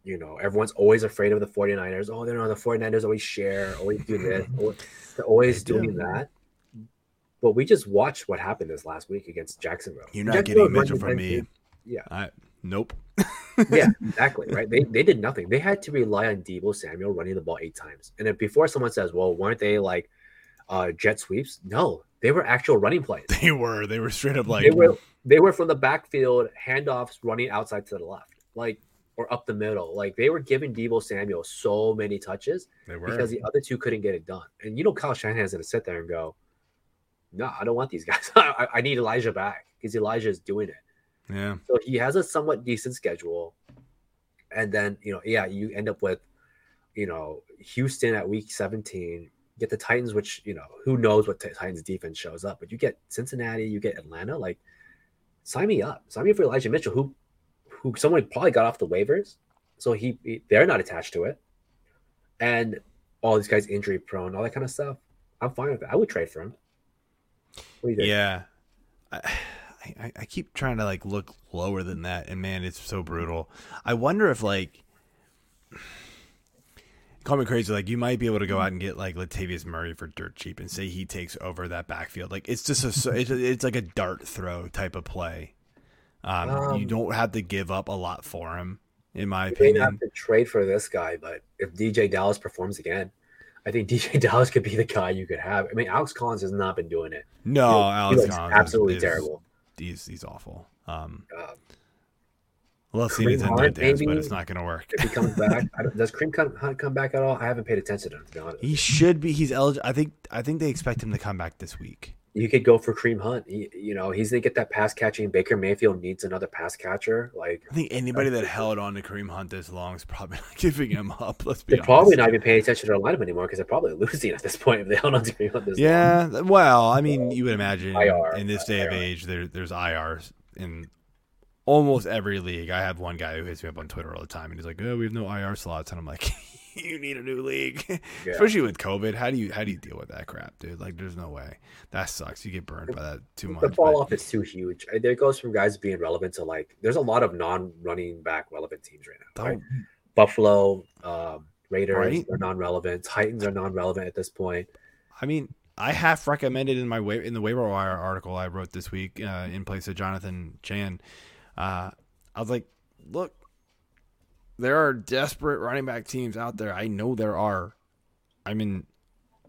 you know, everyone's always afraid of the 49ers. Oh, they're on the 49ers always share, always do this, always, they're always doing that. But we just watched what happened this last week against Jacksonville. You're not Jacksonville getting Mitchell from me. Yeah. I nope. yeah, exactly. Right. They they did nothing. They had to rely on Deebo Samuel running the ball eight times. And then before someone says, "Well, weren't they like uh, jet sweeps?" No, they were actual running plays. They were. They were straight up like They were they were from the backfield handoffs running outside to the left, like or up the middle. Like they were giving Deebo Samuel so many touches because the other two couldn't get it done. And you know, Kyle Shanahan's going to sit there and go, "No, I don't want these guys. I, I need Elijah back because Elijah is doing it." yeah. So he has a somewhat decent schedule. And then, you know, yeah, you end up with, you know, Houston at week 17, get the Titans, which, you know, who knows what Titans defense shows up, but you get Cincinnati, you get Atlanta, like sign me up. Sign me up for Elijah Mitchell, who who someone probably got off the waivers. So he, he they're not attached to it. And all these guys injury prone, all that kind of stuff. I'm fine with it. I would trade for him. What do you think? Yeah. I, I, I keep trying to like look lower than that, and man, it's so brutal. I wonder if like call me crazy. Like you might be able to go out and get like Latavius Murray for dirt cheap and say he takes over that backfield. Like it's just a so- it's, it's like a dart throw type of play. Um, you Um, don't have to give up a lot for him, in my You may not have opinion. to trade for this guy, but if DeeJay Dallas performs again, I think DeeJay Dallas could be the guy you could have. I mean, Alex Collins has not been doing it. No, He- he Alex looks Collins absolutely is- terrible. He's he's awful. Um, Uh, love seeing his Hunt, dance, but it's not going to work. if he comes back, I don't, does Kareem Hunt come back at all? I haven't paid attention to him. To be honest, He should be. He's eligible. I think. I think they expect him to come back this week. You could go for Kareem Hunt. He, you know, he's gonna get that pass catching. Baker Mayfield needs another pass catcher. Like I think anybody that held on to Kareem Hunt this long is probably not giving him up. Let's be they're honest. probably not even paying attention to their lineup anymore because they're probably losing at this point if they held on to Kareem Hunt this long. Yeah, well, I mean, you would imagine IR, in this day of age, there, there's IRs in almost every league. I have one guy who hits me up on Twitter all the time, and he's like, "Oh, we have no IR slots," and I'm like, "You need a new league, Yeah. especially with COVID. How do you how do you deal with that crap, dude? Like, there's no way. That sucks. You get burned by that too much. the but- fall off is too huge. There goes from guys being relevant to like there's a lot of non-running back relevant teams right now. Right? Buffalo, um, Raiders Right. are non-relevant. Titans are non-relevant at this point. I mean, I half recommended in my wa- in the waiver wire article I wrote this week uh, in place of Jonathan Chan. Uh, I was like, look, there are desperate running back teams out there. I know there are. I'm in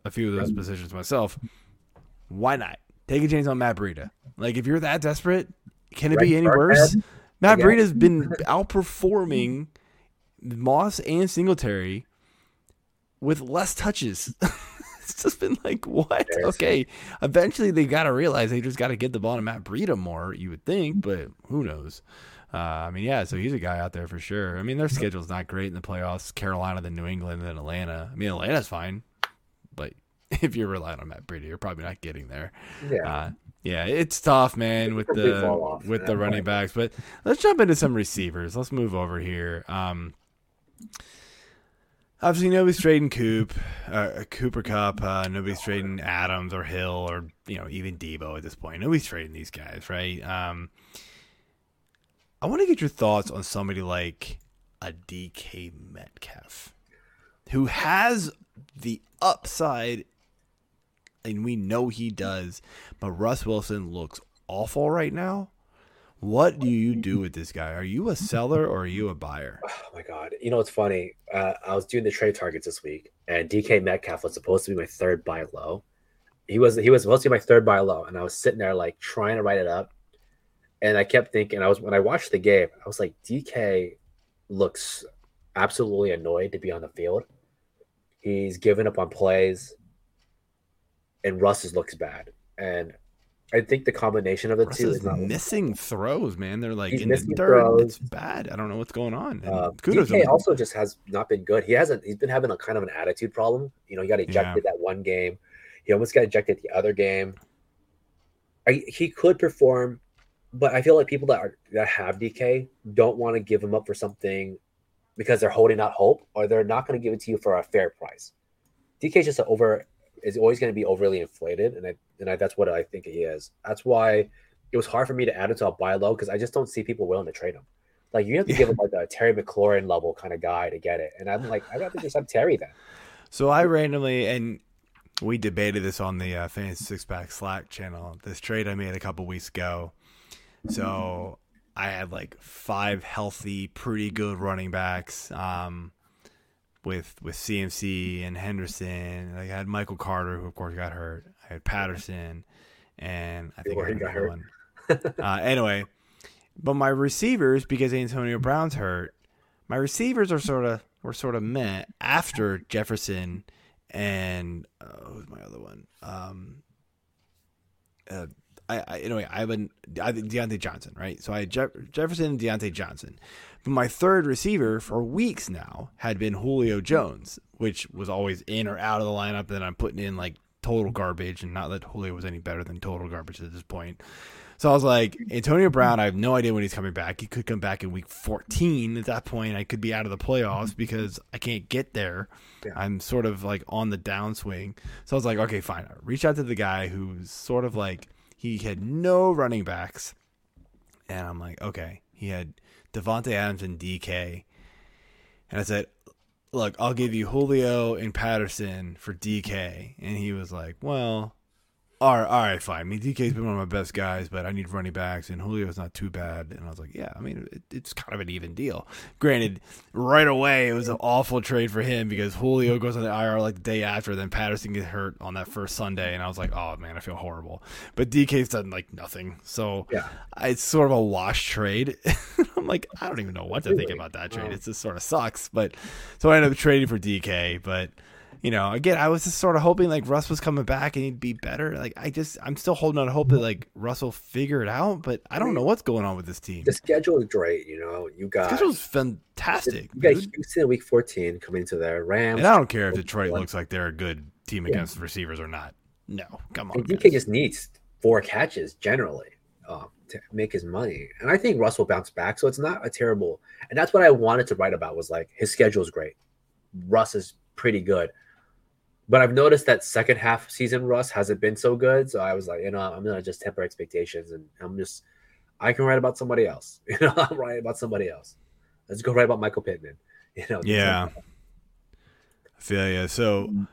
a few of those positions myself. Why not take a chance on Matt Breida? Like, if you're that desperate, can it be any worse? Matt. Breida's been outperforming Moss and Singletary with less touches. it's just been like, what? Okay. Eventually, they got to realize they just got to get the ball to Matt Breida more, you would think, but who knows? Uh, I mean, yeah, so he's a guy out there for sure. I mean, their schedule's not great in the playoffs. Carolina, then New England, then Atlanta. I mean, Atlanta's fine, but if you're relying on Matt Breida, you're probably not getting there. Yeah. Uh, yeah, it's tough, man, with the off with at the running backs. But let's jump into some receivers. Let's move over here. Um, obviously, nobody's trading Coop, uh, Cooper Kupp. Uh, nobody's trading Adams or Hill or you know even Deebo at this point. Nobody's trading these guys, right? Um, I want to get your thoughts on somebody like a DK Metcalf, who has the upside and we know he does. But Russ Wilson looks awful right now. What do you do with this guy? Are you a seller or are you a buyer? Oh my god! You know what's funny? Uh, I was doing the trade targets this week, and DK Metcalf was supposed to be my third buy low. He was he was supposed to be my third buy low, and I was sitting there like trying to write it up, and I kept thinking. I was when I watched the game, I was like, DK looks absolutely annoyed to be on the field. He's given up on plays, and Russ looks bad, and I think the combination of the Russ two is is not missing throws, man. They're like in the dirt. throws. It's bad. I don't know what's going on. And Uh, kudos DK also just has not been good. He hasn't. He's been having a kind of an attitude problem. You know, he got ejected that one game. He almost got ejected the other game. I, he could perform, but I feel like people that are that have DK don't want to give him up for something because they're holding out hope, or they're not going to give it to you for a fair price. DK is just over is always going to be overly inflated, and I and I, that's what I think he is. That's why it was hard for me to add him to a buy low because I just don't see people willing to trade him. Like you have to Yeah. give him like a Terry McLaurin level kind of guy to get it, and I'm like, I'd rather just have Terry then. So I randomly and we debated this on the uh, Fantasy Six Pack Slack channel. This trade I made a couple weeks ago. So I had like five healthy, pretty good running backs. Um, with with CMC and Henderson. I had Michael Carter, who of course got hurt. I had Patterson, and I think I had got hurt. one. uh, anyway, but my receivers, because Antonio Brown's hurt, my receivers are sort of were sort of met after Jefferson and uh, who's my other one? Um, uh, I, I anyway, I have an I Diontae Johnson, right? So I had Jeff, Jefferson and Diontae Johnson. But my third receiver for weeks now had been Julio Jones, which was always in or out of the lineup. Then I'm putting in like total garbage, and not that Julio was any better than total garbage at this point. So I was like, Antonio Brown, I have no idea when he's coming back. He could come back in week 14. At that point, I could be out of the playoffs mm-hmm. because I can't get there. Yeah. I'm sort of like on the downswing. So I was like, okay, fine. I reach out to the guy who's sort of like, he had no running backs. And I'm like, okay. He had Davante Adams and DK. And I said, look, I'll give you Julio and Patterson for DK, and he was like, well. All right, all right, fine. I mean, DK's been one of my best guys, but I need running backs, and Julio's not too bad. And I was like, yeah, I mean, it, it's kind of an even deal. Granted, right away, it was an awful trade for him because Julio goes on the IR like the day after, then Patterson gets hurt on that first Sunday, and I was like, oh man, I feel horrible. But DK's done like nothing, so Yeah. it's sort of a wash trade. I'm like, I don't even know what to think about that trade. It just sort of sucks. But so I ended up trading for DK, but you know, again, I was just sort of hoping like Russ was coming back and he'd be better. Like I just, I'm still holding on hope that like Russ will figure it out, but I don't know what's going on with this team. The schedule is great. You know, you got Schedule's fantastic, you got dude. Houston week 14 coming to their Rams. and I don't care if Detroit looks like they're a good team against receivers or not. No, come on. And DK guys. just needs four catches generally um, to make his money, and I think Russ will bounce back. So it's not a terrible. And that's what I wanted to write about was like his schedule is great. Russ is pretty good, but I've noticed that second half season Russ hasn't been so good. So I was like, you know, I'm gonna just temper expectations, and I'm just I can write about somebody else. You know, I'm writing about somebody else. Let's go write about Michael Pittman. You know, Yeah. I feel you. So, mm.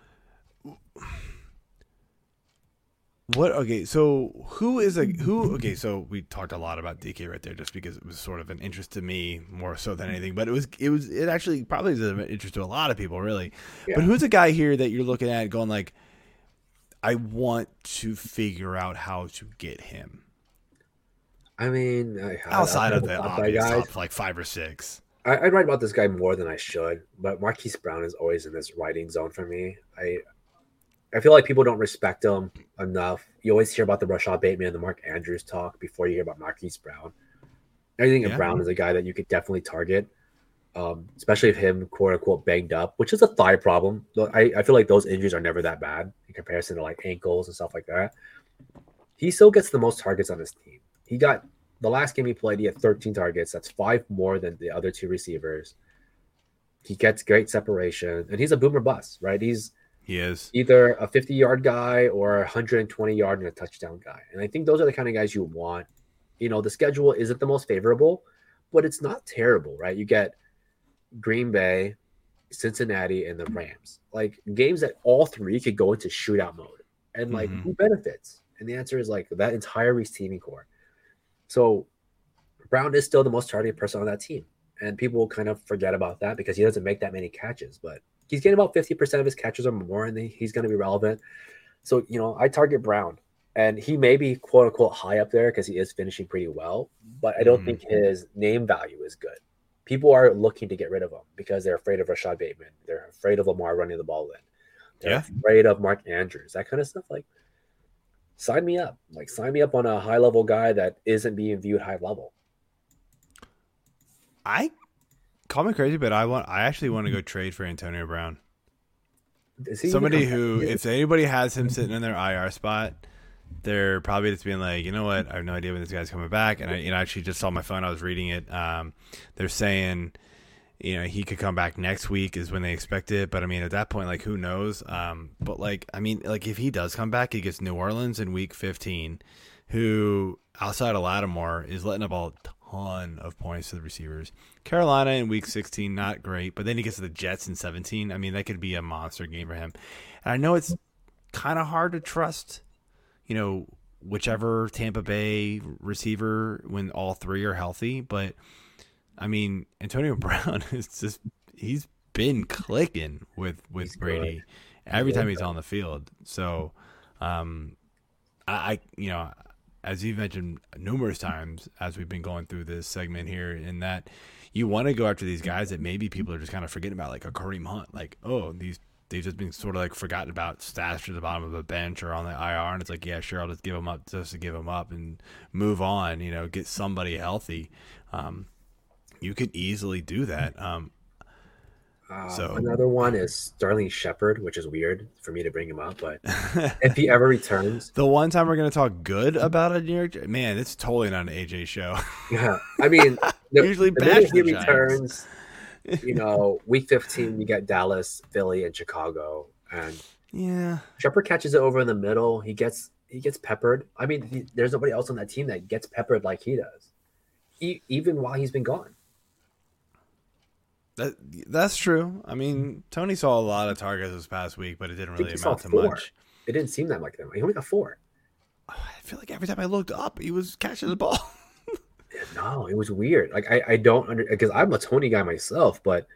What? Okay, so who is a who? Okay, so we talked a lot about DK right there, just because it was sort of an interest to me more so than anything. But it was it was it actually probably is of interest to a lot of people, really. But who's a guy here that you're looking at going like, I want to figure out how to get him I mean, I, I- outside I- of the top obvious guys. top like five or six. I, I write about this guy more than I should, but Marquise Brown is always in this writing zone for me. I I feel like people don't respect him enough. You always hear about the Rashod Bateman and the Mark Andrews talk before you hear about Marquise Brown. I think Yeah. Brown is a guy that you could definitely target, um, especially if him quote unquote banged up, which is a thigh problem. I, I feel like those injuries are never that bad in comparison to like ankles and stuff like that. He still gets the most targets on his team. He got the last game he played, he had 13 targets. That's five more than the other two receivers. He gets great separation, and he's a boomer bust, right? He's He is. either a 50 yard guy or a 120 yard and a touchdown guy. And I think those are the kind of guys you want. You know, the schedule isn't the most favorable, but it's not terrible, right? You get Green Bay, Cincinnati, and the Rams. Like games that all three could go into shootout mode. And like Mhm. who benefits? And the answer is like that entire receiving core. So Brown is still the most targeted person on that team. And people kind of forget about that because he doesn't make that many catches. But he's getting about 50% of his catches or more, and he's going to be relevant. So, you know, I target Brown. And he may be quote unquote high up there because he is finishing pretty well, but I don't Mhm. think his name value is good. People are looking to get rid of him because they're afraid of Rashod Bateman. They're afraid of Lamar running the ball in. They're Yeah. afraid of Mark Andrews, that kind of stuff. Like, sign me up. Like, sign me up on a high level guy that isn't being viewed high level. I call me crazy, but I want. I actually want to go trade for Antonio Brown. Is he Somebody who, if anybody has him sitting in their IR spot, they're probably just being like, you know what, I have no idea when this guy's coming back. And I, you know, actually just saw my phone. I was reading it. Um, they're saying, you know, he could come back next week is when they expect it. But I mean, at that point, like, who knows? Um, but like, I mean, like if he does come back, he gets New Orleans in week 15, who outside of Lattimore is letting up a ton of points to the receivers. Carolina in week 16, not great, but then he gets to the Jets in 17. I mean, that could be a monster game for him. And I know it's kind of hard to trust, you know, whichever Tampa Bay receiver when all three are healthy, but I mean, Antonio Brown is just he's been clicking with with He's Brady good. every He's time he's on the field. So, um, I, I you know, as you've mentioned numerous times as we've been going through this segment here, in that you want to go after these guys that maybe people are just kind of forgetting about, like a Kareem Hunt, like oh these they've just been sort of like forgotten about, stashed at the bottom of the bench or on the IR, and it's like yeah sure I'll just give them up just to give them up and move on, you know, get somebody healthy. Um, you could easily do that. Um, Uh, So- another one is Sterling Shepard, which is weird for me to bring him up, but if he ever returns, The one time we're going to talk good about a New York, man, it's totally not an AJ show. yeah, I mean, the, Usually the minute he Giants. returns, you know, week 15, you get Dallas, Philly, and Chicago, and yeah, Shepard catches it over in the middle. He gets he gets peppered. I mean, he, there's nobody else on that team that gets peppered like he does, e- even while he's been gone. That that's true. I mean, Toney saw a lot of targets this past week, but it didn't really amount to four. much. It didn't seem that much. that. He only got four. I feel like every time I looked up, he was catching the ball. No, it was weird. Like I, I don't under because I'm a Toney guy myself, but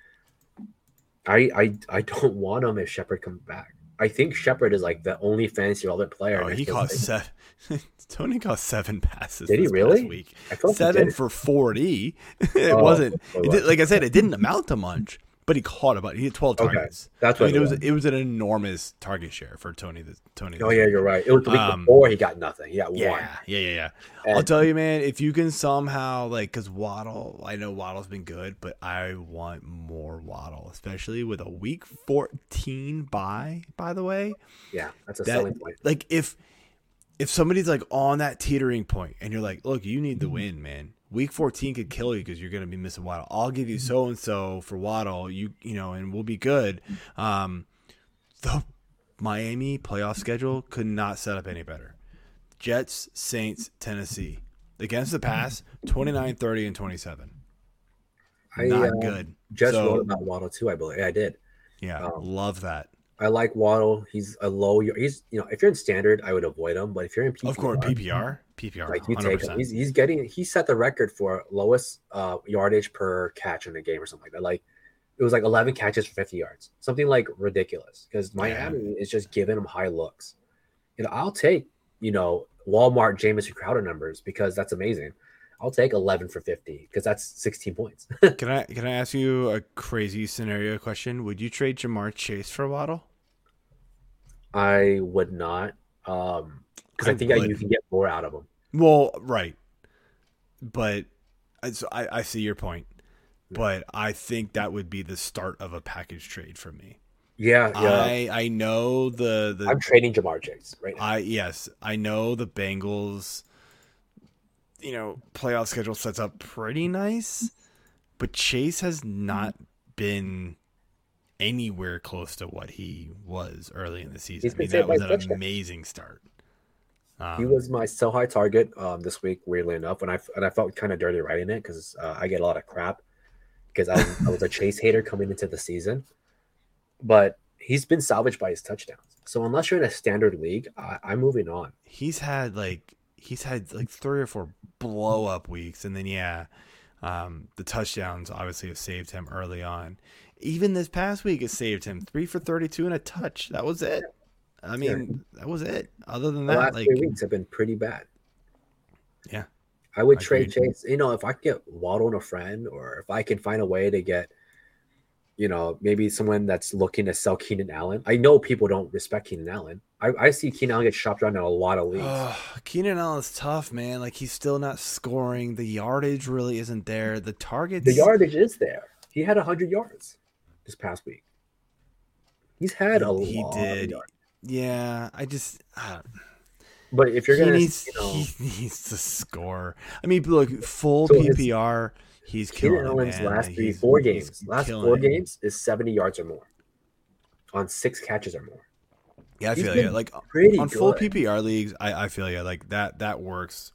I I I don't want him if Shepard comes back. I think Shepard is like the only fantasy relevant player. Oh, he caught like- seven. Toney caught seven passes. Did he really? Week. I Seven for forty. it Oh, wasn't. It did, like I said, it didn't amount to much, but he caught about. He had twelve Okay, targets. that's I what mean, it was. It was an enormous target share for Toney. This Toney. Oh yeah, you're right. It was the week Um, before he got nothing. He got one. Yeah, yeah, yeah, yeah. I'll tell you, man. If you can somehow like, because Waddle, I know Waddle's been good, but I want more Waddle, especially with a Week 14 bye. By the way, Yeah, that's a that selling point. like if if somebody's like on that teetering point and you're like, look, you need the win, man. Week 14 could kill you because you're gonna be missing Waddle. I'll give you so and so for Waddle. You you know, and we'll be good. Um, the Miami playoff schedule could not set up any better. Jets, Saints, Tennessee. Against the pass, 29, 30, and 27. I Not uh, good. just So- wrote about Waddle too. I believe. I did. Yeah, um, love that. I like Waddle. He's a low. He's you know if you're in standard, I would avoid him. But if you're in PPR, Of course, PPR. PPR. like you 100%. take him. He's, he's getting. He set the record for lowest uh, yardage per catch in a game or something like that. Like it was like 11 catches for 50 yards, something like ridiculous. Because Miami is just giving him high looks. And I'll take you know Walmart Jamison Crowder numbers because that's amazing. I'll take 11 for 50 because that's 16 points. Can I can I ask you a crazy scenario question? Would you trade Ja'Marr Chase for Waddle? I would not, um, because I, I think that you can get more out of him. Well, right, but I- so I, I see your point, but I think that would be the start of a package trade for me. Yeah, yeah. I I know the the I'm trading Ja'Marr Chase right now. I yes, I know the Bengals. You know, playoff schedule sets up pretty nice, but Chase has not been anywhere close to what he was early in the season. He's I mean, that was an touchdown. amazing start. Um, he was my so high target um, this week. Weirdly enough, and I and I felt kind of dirty writing it because uh, I get a lot of crap because I, was- I was a Chase hater coming into the season, but he's been salvaged by his touchdowns. So unless you're in a standard league, I, I'm moving on. he's had like he's had like three or four blow up weeks, and then yeah, um, the touchdowns obviously have saved him early on. Even this past week, it saved him three for thirty-two and a touch. That was it. I mean, that was it. Other than The that, last like three weeks have been pretty bad. Yeah. I would trade Agreed. Chase. You know, if I could get Waddle and a friend, or if I can find a way to get, you know, maybe someone that's looking to sell Keenan Allen. I know people don't respect Keenan Allen. I, I see Keenan Allen get shopped around in a lot of leagues. Ugh, Keenan Allen's tough, man. Like he's still not scoring. The yardage really isn't there. The targets, the yardage is there. He had hundred yards this past week. He's had a He lot did. of. Yeah, I just. I But if you're he gonna, needs you know, he needs to score. I mean, look, full So his- PPR, he's killing Keenan it, Allen's man. last three, he's- four he's games, last four it. games is seventy yards or more on six catches or more. Yeah, I He's feel yeah. Like Pretty on good. full PPR leagues, I, I feel yeah, like that that works.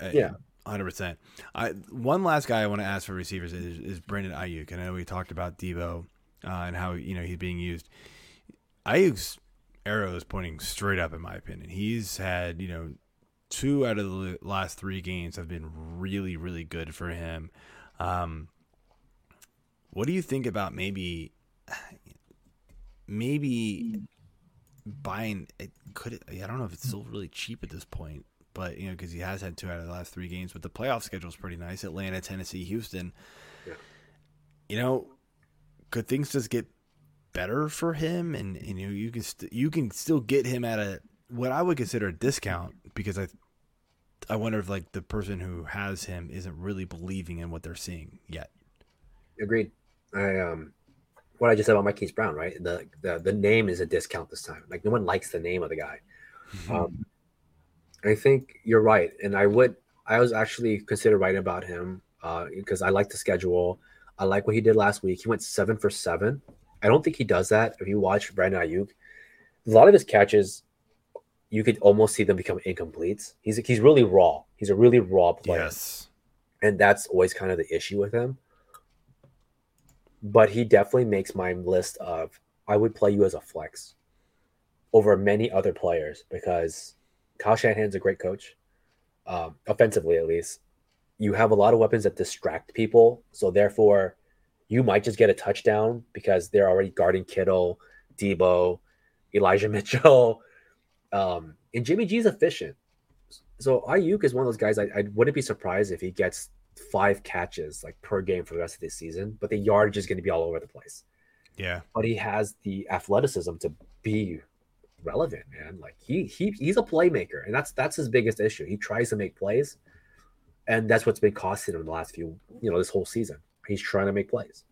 uh, Yeah. hundred percent. I one last guy I want to ask for receivers is, is Brandon Aiyuk. And I know we talked about Deebo uh, and how you know he's being used. Aiyuk's arrow is pointing straight up, in my opinion. He's had you know two out of the last three games have been really really good for him. Um, what do you think about maybe maybe buying it could it, I don't know if it's still really cheap at this point, but you know because he has had two out of the last three games, but the playoff schedule is pretty nice: Atlanta, Tennessee, Houston. Yeah. You know, could things just get better for him, and, and you know you can st- you can still get him at a what I would consider a discount because I I wonder if like the person who has him isn't really believing in what they're seeing yet. Agreed. I um, what I just said about Mike Brown, right? The, the the name is a discount this time. Like no one likes the name of the guy. Um, I think you're right, and I would. I was actually consider writing about him uh, because I like the schedule. I like what he did last week. He went seven for seven. I don't think he does that. If you watch Brandon Aiyuk, a lot of his catches, you could almost see them become incompletes. He's he's really raw. He's a really raw player, Yes. and that's always kind of the issue with him. but he definitely makes my list of I would play you as a flex over many other players because Kyle Shanahan's a great coach, um, offensively at least. You have a lot of weapons that distract people, so therefore, you might just get a touchdown because they're already guarding Kittle, Deebo, Elijah Mitchell, um, and Jimmy G is efficient. So Aiyuk is one of those guys. I, I wouldn't be surprised if he gets five catches like per game for the rest of this season, but the yardage is going to be all over the place. Yeah. But he has the athleticism to be relevant, man. Like he he he's a playmaker, and that's that's his biggest issue. He tries to make plays, and that's what's been costing him the last few, you know, this whole season. He's trying to make plays.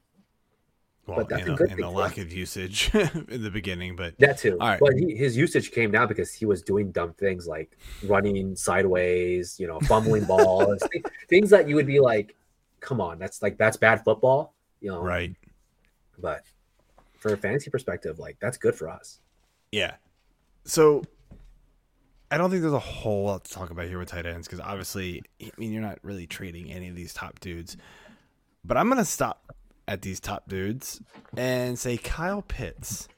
Well, But that's you a and the lack of usage in the beginning, but That too. All right. But he, his usage came down because he was doing dumb things like running sideways, you know, fumbling balls, thi- things that you would be like, "Come on, that's like that's bad football," you know. right. But for a fantasy perspective, like that's good for us. Yeah. So I don't think there's a whole lot to talk about here with tight ends because obviously, I mean, you're not really trading any of these top dudes. But I'm gonna stop at these top dudes and say Kyle Pitts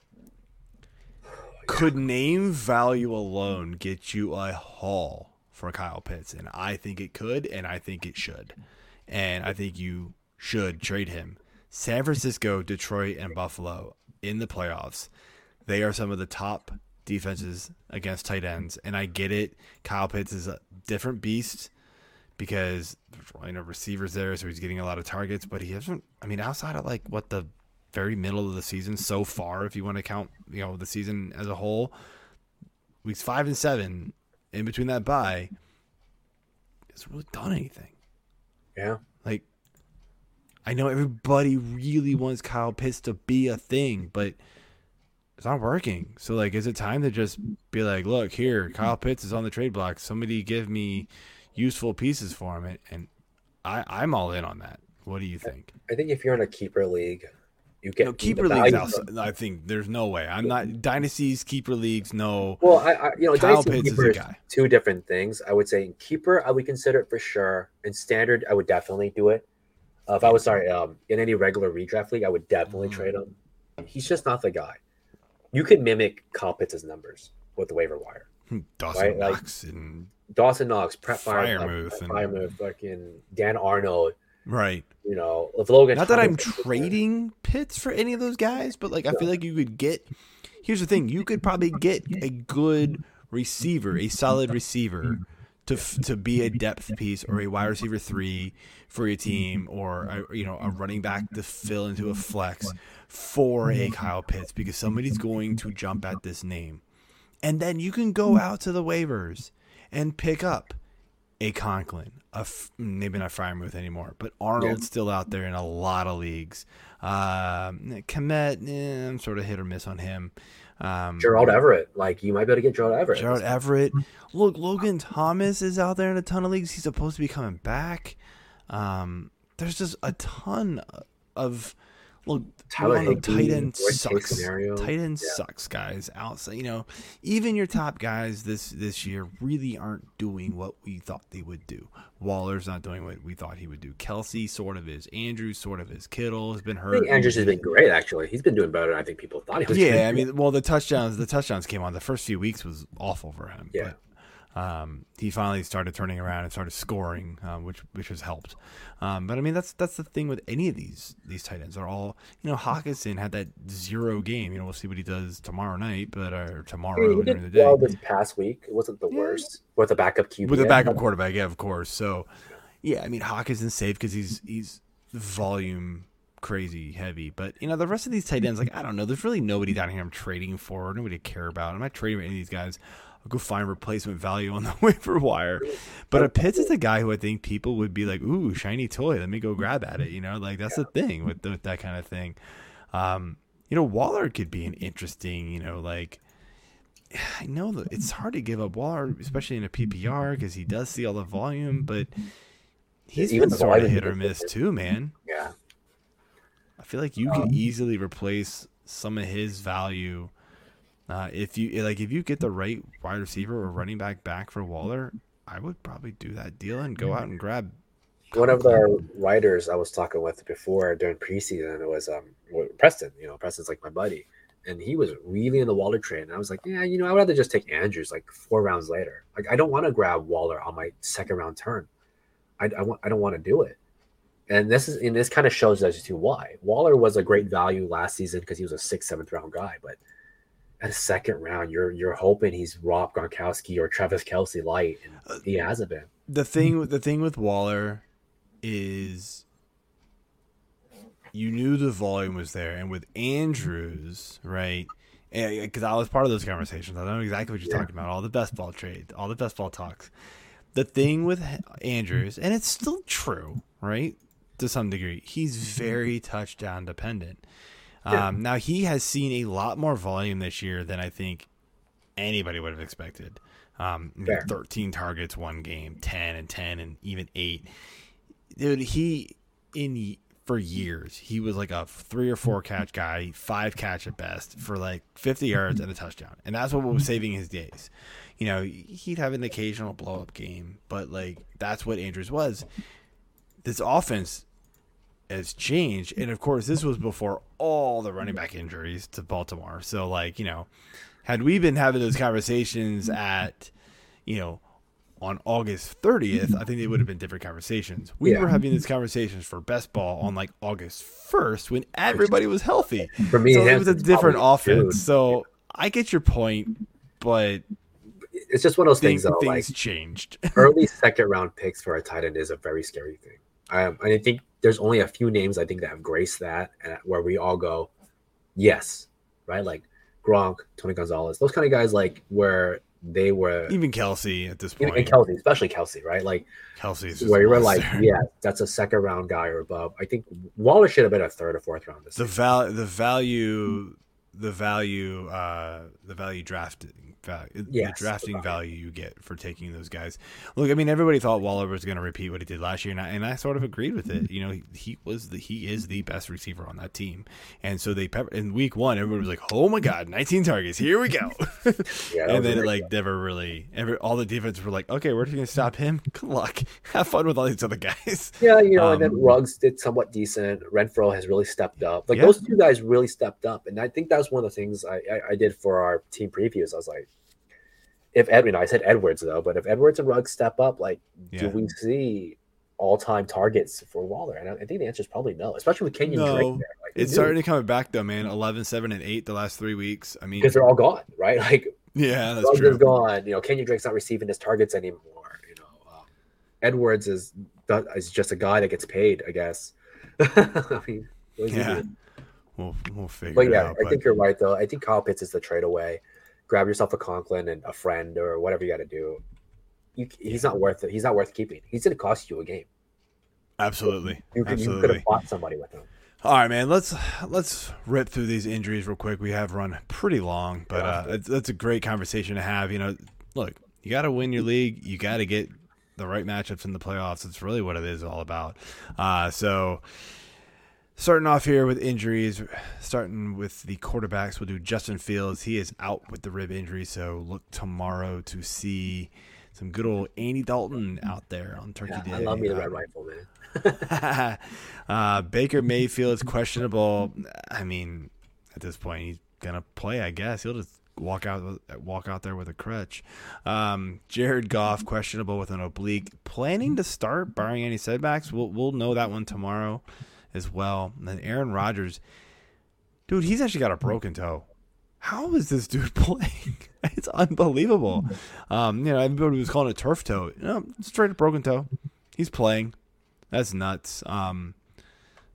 could name value alone get you a haul for Kyle Pitts, and I think it could, and I think it should, and I think you should trade him. San Francisco, Detroit, and Buffalo in the playoffs. They are some of the top defenses against tight ends, and I get it. Kyle Pitts is a different beast because you know receivers there, so he's getting a lot of targets. But he hasn't. I mean, outside of like what the very middle of the season so far, if you want to count, you know, the season as a whole, weeks five and seven in between that bye, hasn't really done anything. Yeah. Like, I know everybody really wants Kyle Pitts to be a thing, but it's not working. So, like, is it time to just be like, look, here, Kyle Pitts is on the trade block. Somebody give me useful pieces for him, and I, I'm all in on that. What do you think? I think if you're in a keeper league, you get No, keeper leagues. Outside, I think there's no way. I'm not dynasties, keeper leagues. No, Well, I, I you know, Kyle Dynasty Pitts is keeper is two different things. I would say in keeper, I would consider it for sure. In standard, I would definitely do it. Uh, if I was sorry, um, in any regular redraft league, I would definitely Mhm. trade him. He's just not the guy. You could mimic Kyle Pitts' numbers with the waiver wire. Dawson Right, like- and Dawson Knox, Prep Fire, Freiermuth and- Freiermuth, fucking Dan Arnold. right. You know, if Logan. Not that I'm trading Pitts for any of those guys, but like I feel like you could get. Here's the thing: you could probably get a good receiver, a solid receiver, to to be a depth piece or a wide receiver three for your team, or a, you know a running back to fill into a flex for a mm-hmm. Kyle Pitts because somebody's going to jump at this name, and then you can go mm-hmm. out to the waivers and pick up a Conklin, a maybe not Freiermuth anymore, but Arnold's still out there in a lot of leagues. Um, Kmet, eh, I'm sort of hit or miss on him. Um, Gerald Everett. Like you might be able to get Gerald Everett. Gerald Everett. Look, Logan Thomas is out there in a ton of leagues. He's supposed to be coming back. Um, there's just a ton of look. Tyler we all know Higbee, tight end sucks. scenario. Tight end Yeah. sucks, guys. Outside, you know, even your top guys this this year really aren't doing what we thought they would do. Waller's not doing what we thought he would do. Kelce sort of is. Andrew sort of is. Kittle has been I hurt. think Andrews has been great. Actually, he's been doing better than I think people thought he was. Yeah, I mean, well, the touchdowns, the touchdowns came on. The first few weeks was awful for him. Yeah. But, um, he finally started turning around and started scoring, um, which which has helped. Um, but I mean, that's that's the thing with any of these these tight ends. They're all you know. Hockenson had that zero game. You know, we'll see what he does tomorrow night, but or tomorrow during the day well this past week. It wasn't the Yeah. worst with a backup QB. with a backup quarterback. Yeah, of course. So, yeah, I mean, Hockenson's safe because he's he's volume crazy heavy. But you know, the rest of these tight ends, like I don't know, there's really nobody down here I'm trading for. Nobody to care about. I'm not trading for any of these guys. I'll go find replacement value on the waiver wire. But a Pitts is a guy who I think people would be like, "Ooh, shiny toy. Let me go grab at it." You know, like that's the thing with, with that kind of thing. Um, you know, Waller could be an interesting. You know, like. I know that it's hard to give up Waller, especially in a PPR, because he does see all the volume, but he's Even been the sort of hit or miss too, man. Yeah, I feel like you could easily replace some of his value uh, if you like if you get the right wide receiver or running back back for Waller. I would probably do that deal and go out and grab one of the writers I was talking with before during preseason it was um Preston. You know, Preston's like my buddy, and he was really in the Waller train. And I was like, yeah, you know, I'd rather just take Andrews like four rounds later. Like I don't want to grab Waller on my second round turn. I, I want I don't want to do it. And this is and this kind of shows us to why Waller was a great value last season because he was a sixth, seventh round guy, but at a second round, you're you're hoping he's Rob Gronkowski or Travis Kelce light, and uh, he hasn't been. the thing the thing with Waller is you knew the volume was there, and with Andrews, right? Eh, eh, because I was part of those conversations, I don't know exactly what you're Yeah. talking about. All the best ball trade, all the best ball talks. The thing with Andrews, and it's still true, right? To some degree, he's mm-hmm. very touchdown dependent. Yeah. Um, now he has seen a lot more volume this year than I think anybody would have expected. Um, I Fair. 13 targets one game, 10 and 10 and even 8. Dude, he in for years, he was like a 3 or 4 catch guy, 5 catch at best for like 50 yards and a touchdown. And that's what was saving his days. You know, he'd have an occasional blow up game, but like that's what Andrews was. This offense has changed. And of course, this was before all the running back injuries to Baltimore. So, like, you know, had we been having those conversations at, you know, on August 30th, I think they would have been different conversations. We Yeah. were having these conversations for best ball on like August 1st when everybody was healthy. For me, So it was a different offense. So I get your point, but it's just one of those things, things, though. things Like changed. early second round picks for a tight end is a very scary thing. Um, and I think there's only a few names I think that have graced that, and where we all go, yes, right? Like Gronk, Tony Gonzalez, those kind of guys, like where they were, Even Kelce at this and point. Kelce, especially Kelce, right? Like Kelce's where you were like, yeah, that's a second round guy or above. I think Waller should have been a third or fourth round. This the season. val the value the value uh the value drafting value the drafting value. you get for taking those guys. Look i mean everybody thought waller was going to repeat what he did last year and I, and I sort of agreed with it. You know he, he was the he is the best receiver on that team. And so they pepper in week one everybody was like oh my god 19 targets here we go. Yeah, and then a it great like never really every all the defense were like okay we're just going to stop him? Good luck. Have fun with all these other guys. Yeah, you know, and then Um, Ruggs did somewhat decent. Renfrow has really stepped up. Like Yeah. those two guys really stepped up, and I think that was one of the things I, I, I did for our team previews. I was like, if Edwin, I said Edwards though, but if Edwards and Ruggs step up, like, Yeah. do we see all-time targets for Waller? And I, I think the answer is probably no, especially with Kenyon No. Drake there. Like, it's starting to come back though man 11 7 and 8 the last three weeks i mean because they're all gone, right? Like yeah that's Ruggs true is gone. You know, Kenyon Drake's not receiving his targets anymore. You know, um, Edwards is is just a guy that gets paid, I guess. I mean, what does he Yeah. We'll we'll figure But yeah, out. I But think you're right though. I think Kyle Pitts is the trade away. Grab yourself a Conklin and a friend or whatever you got to do. You, he's not worth it. He's not worth keeping. He's going to cost you a game. absolutely, You could, you could absolutely. have bought somebody with him. All right, man. Let's let's rip through these injuries real quick. We have run pretty long, but uh, that's a great conversation to have. You know, look, you got to win your league. You got to get the right matchups in the playoffs. It's really what it is all about. Uh, so. Starting off here with injuries, starting with the quarterbacks, we'll do Justin Fields. He is out with the rib injury, so look tomorrow to see some good old Andy Dalton out there on Turkey Yeah, Day. I love me the Uh, red rifle, man. uh, Baker Mayfield is questionable. I mean, at this point, he's gonna play. I guess he'll just walk out walk out there with a crutch. Um, Jared Goff questionable with an oblique. Planning to start, barring any setbacks. We'll we'll know that one tomorrow as well. And then Aaron Rodgers, dude, he's actually got a broken toe. How is this dude playing? It's unbelievable. Um, you know, everybody was calling it turf toe. No, straight up broken toe. He's playing. That's nuts. Um,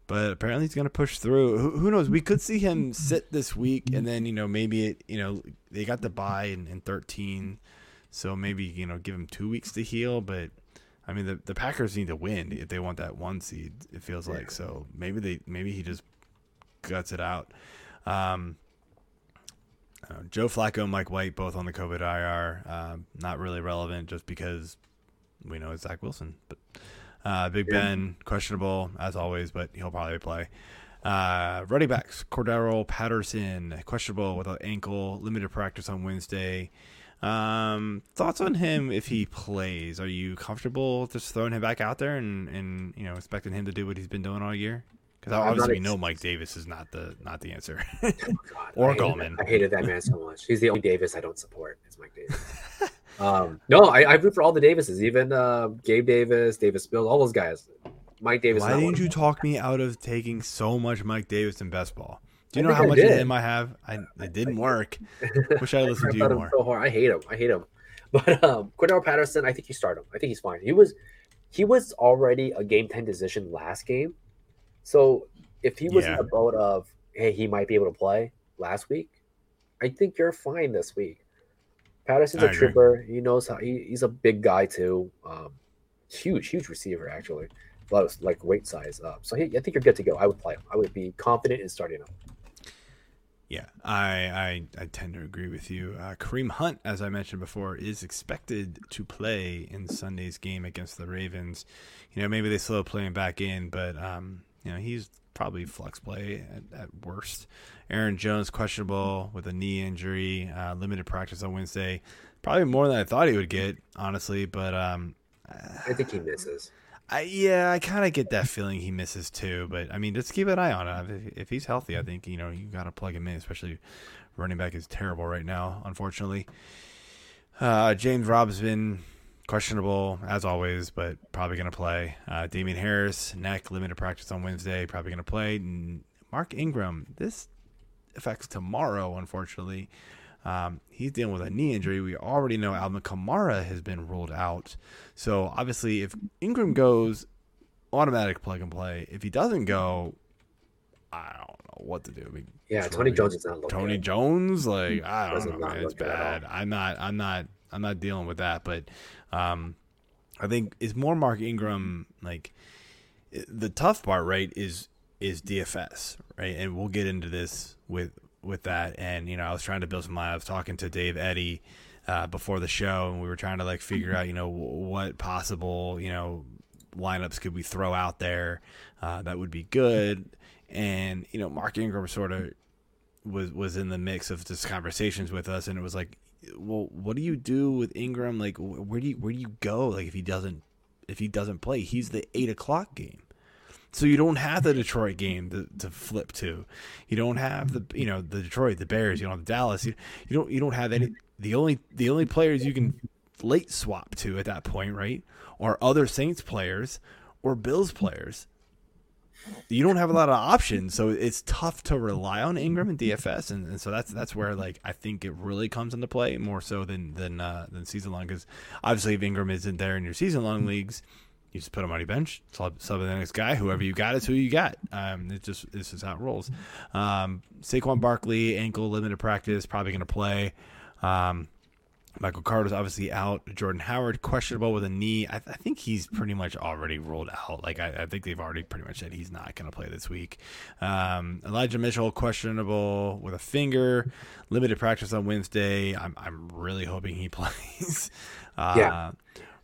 but apparently he's going to push through. Who, who knows? We could see him sit this week, and then you know maybe it. You know they got the buy in, in thirteen, so maybe you know give him two weeks to heal. But I mean the the Packers need to win if they want that one seed. It feels like so. Maybe they maybe he just guts it out. Um, uh, Joe Flacco and Mike White both on the COVID IR. Um, not really relevant just because we know it's Zach Wilson. But uh, Big Yeah. Ben questionable as always, but he'll probably play. Uh, running backs Cordarrelle Patterson questionable with an ankle, limited practice on Wednesday. Um, thoughts on him if he plays? Are you comfortable just throwing him back out there and, and you know expecting him to do what he's been doing all year? Because obviously we know Mike Davis is not the not the answer. God, Or I hated, Gallman. I hated that man so much. He's the only Davis I don't support. It's Mike Davis. um, no, I, I root for all the Davises, even uh, Gabe Davis, Davis Mills, all those guys. Mike Davis. Why didn't you talk me out of taking so much Mike Davis in best ball? Do you I know how I much did. of him I have? I it didn't work. Wish I listened to you more. so hard. I hate him. I hate him. But um, Cordarrelle Patterson, I think you start him. I think he's fine. He was he was already a game ten decision last game. So if he was in the boat of hey, he might be able to play last week, I think you're fine this week. Patterson's I a agree. trooper. He knows how he, he's a big guy too. Um, huge, huge receiver actually. A lot of like weight size up. So he, I think you're good to go. I would play him. I would be confident in starting him. Yeah, I, I I tend to agree with you. Uh, Kareem Hunt, as I mentioned before, is expected to play in Sunday's game against the Ravens. You know, maybe they slow playing back in, but um, you know he's probably flex play at, at worst. Aaron Jones questionable with a knee injury, uh, limited practice on Wednesday. Probably more than I thought he would get, honestly. But um, I think he misses. I, yeah, I kind of get that feeling he misses too. But I mean, just keep an eye on it. If, if he's healthy, I think you know you got to plug him in. Especially running back is terrible right now, unfortunately. Uh, James Robinson questionable as always, but probably going to play. Uh, Damien Harris neck limited practice on Wednesday, probably going to play. And Mark Ingram this affects tomorrow, unfortunately. Um, he's dealing with a knee injury. We already know Alvin Kamara has been ruled out. So obviously, if Ingram goes, automatic plug and play. If he doesn't go, I don't know what to do. I mean, Yeah, Tony Jones is not looking. Tony good. Jones, like I don't Does know, man, it's look good at bad. I'm not, I'm not, I'm not dealing with that. But um, I think it's more Mark Ingram. Like the tough part, right, is is DFS, right? And we'll get into this with with that. And you know, I was trying to build some. I was talking to Dave Eddy uh, before the show, and we were trying to like figure out, you know, wh- what possible, you know, lineups could we throw out there uh, that would be good. And you know, Mark Ingram sort of was was in the mix of just conversations with us, and it was like, well, what do you do with Ingram? Like, wh- where do you where do you go? Like, if he doesn't if he doesn't play, he's the eight o'clock game. So you don't have the Detroit game to, to flip to. You don't have the you know the Detroit, the Bears. You don't have Dallas. You, you don't you don't have any. The only the only players you can late swap to at that point, right, are other Saints players or Bills players. You don't have a lot of options, so it's tough to rely on Ingram and DFS, and, and so that's that's where like I think it really comes into play more so than than uh, than season long because obviously if Ingram isn't there in your season long leagues, you just put him on your bench, sub, sub the next guy. Whoever you got is who you got. Um, it just this is how it rolls. Um, Saquon Barkley ankle limited practice, probably going to play. Um, Michael Carter's obviously out. Jordan Howard questionable with a knee. I, I think he's pretty much already ruled out. Like I, I think they've already pretty much said he's not going to play this week. Um, Elijah Mitchell questionable with a finger. Limited practice on Wednesday. I'm I'm really hoping he plays. Uh, Yeah.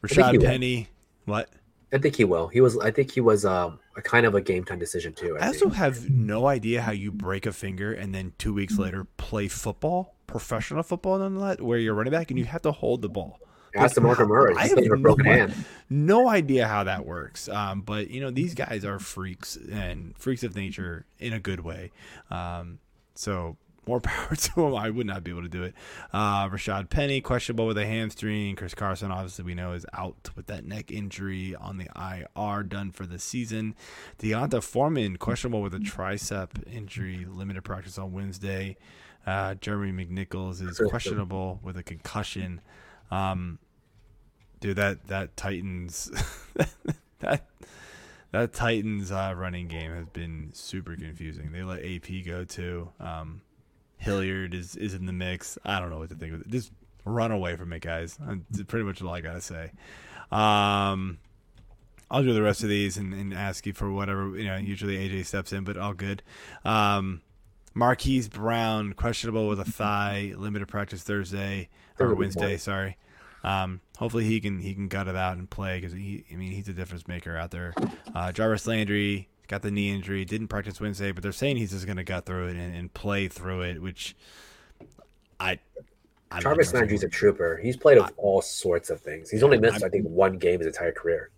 Rashad will. Penny. What? I think he will. He was. I think he was um, a kind of a game time decision too. I, I also have no idea how you break a finger and then two weeks later play football, professional football, nonetheless, where you're running back and you have to hold the ball. Ask the Marco Murray. I have a broken no, hand. no idea how that works. Um, but you know, these guys are freaks and freaks of nature in a good way. Um, so more power to them. I would not be able to do it. Uh, Rashad Penny questionable with a hamstring. Chris Carson, obviously, we know is out with that neck injury on the IR, done for the season. D'Onta Foreman questionable with a tricep injury, limited practice on Wednesday. Uh, Jeremy McNichols is questionable with a concussion. Um, dude, that that Titans that that Titans uh, running game has been super confusing. They let AP go too. Um, Hilliard is is in the mix. I don't know what to think of it. Just run away from it, guys. That's pretty much all I gotta say. Um, I'll do the rest of these and, and ask you for whatever you know. Usually AJ steps in, but all good. Um, Marquise Brown questionable with a thigh, limited practice Thursday or Wednesday. Sorry. Um, hopefully he can he can gut it out and play because he I mean he's a difference maker out there. Uh, Jarvis Landry got the knee injury, didn't practice Wednesday, but they're saying he's just going to gut through it and, and play through it, which I I Jarvis Landry's a trooper. He's played of all sorts of things. He's only missed, I think, one game his entire career.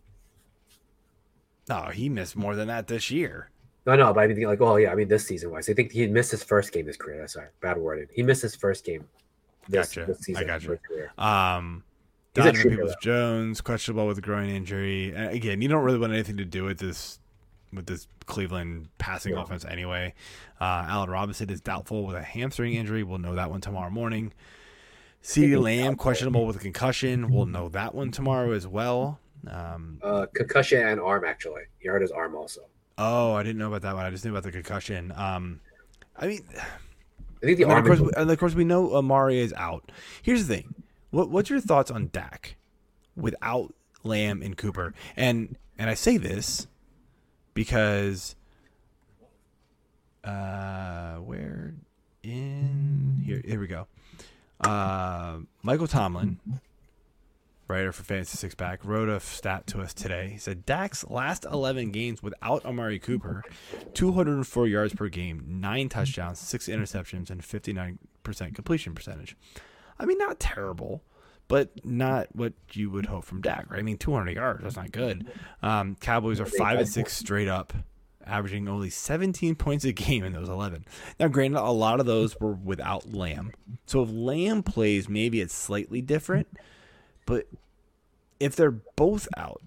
No, he missed more than that this year. No, no, but I mean, like, oh yeah, I mean, this season wise, I think he missed his first game this career. That's sorry, bad wording. He missed his first game. This, Gotcha. this season I gotcha. career. Um, Donovan Peoples Jones questionable with a groin injury. And again, you don't really want anything to do with this with this Cleveland passing No. offense anyway. Uh, Allen Robinson is doubtful with a hamstring injury. We'll know that one tomorrow morning. CeeDee Lamb questionable with a concussion. We'll know that one tomorrow as well. Um, Uh, concussion and arm actually. He hurt his arm also. oh, I didn't know about that one. I just knew about the concussion. Um, I mean, I think the arm. of course, we- and of course, we know Amari is out. Here's the thing: what what's your thoughts on Dak without Lamb and Cooper? And and I say this because uh, where in here? Here we go. Uh, Michael Tomlin, writer for Fantasy Six Pack, wrote a stat to us today. He said Dak's last 11 games without Amari Cooper, 204 yards per game, nine touchdowns, six interceptions, and 59% completion percentage. I mean, not terrible, but not what you would hope from Dak, right? I mean, 200 yards, that's not good. Um, Cowboys are 5 and 6 straight up, averaging only 17 points a game in those 11. Now, granted, a lot of those were without Lamb. So if Lamb plays, maybe it's slightly different. But if they're both out,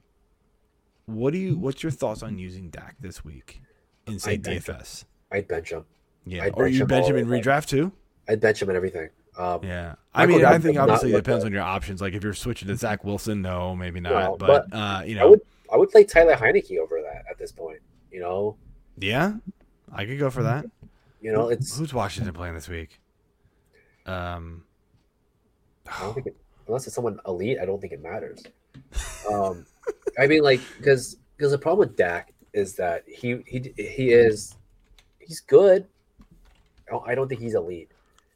what do you? What's your thoughts on using Dak this week in say I think- DFS? I'd bench him. Yeah, I'd or bench you him bench him in redraft too. I'd bench him in everything. Um, Yeah, I Michael mean, I think obviously it depends on your options. Like if you're switching to Zach Wilson, no, maybe not. No, but, but uh, you I know, would I would play Tyler Heinicke over that at this point. You know, yeah, I could go for that. you know, it's Who's Washington playing this week? Um, I don't think it, unless it's someone elite, I don't think it matters. Um, I mean, like because because the problem with Dak is that he he he is he's good. I don't think he's elite.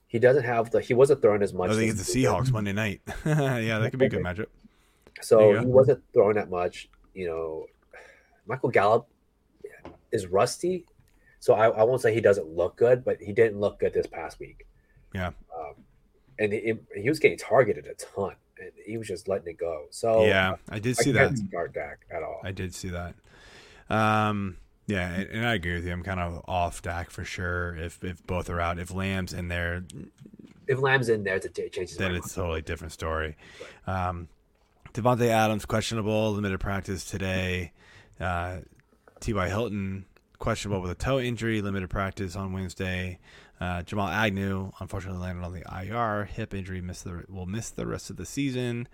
He doesn't have the he wasn't throwing as much. I think it's the. Seahawks Monday night. yeah, that could be a good matchup. So he wasn't throwing that much. You know, Michael Gallup is rusty. So I, I won't say he doesn't look good, but he didn't look good this past week. Yeah. Um, and he, he was getting targeted a ton, and he was just letting it go. So yeah, I did I see that. start at all. I did see that. Um, yeah, and, I agree with you. I'm kind of off Dak for sure. If if both are out, if Lamb's in there, if Lamb's in there, it changes. then it's a totally different story. Um, Davante Adams questionable, limited practice today. Uh, T.Y. Hilton questionable with a toe injury, limited practice on Wednesday. Uh, Jamal Agnew unfortunately landed on the IR, hip injury, missed the will miss the rest of the season.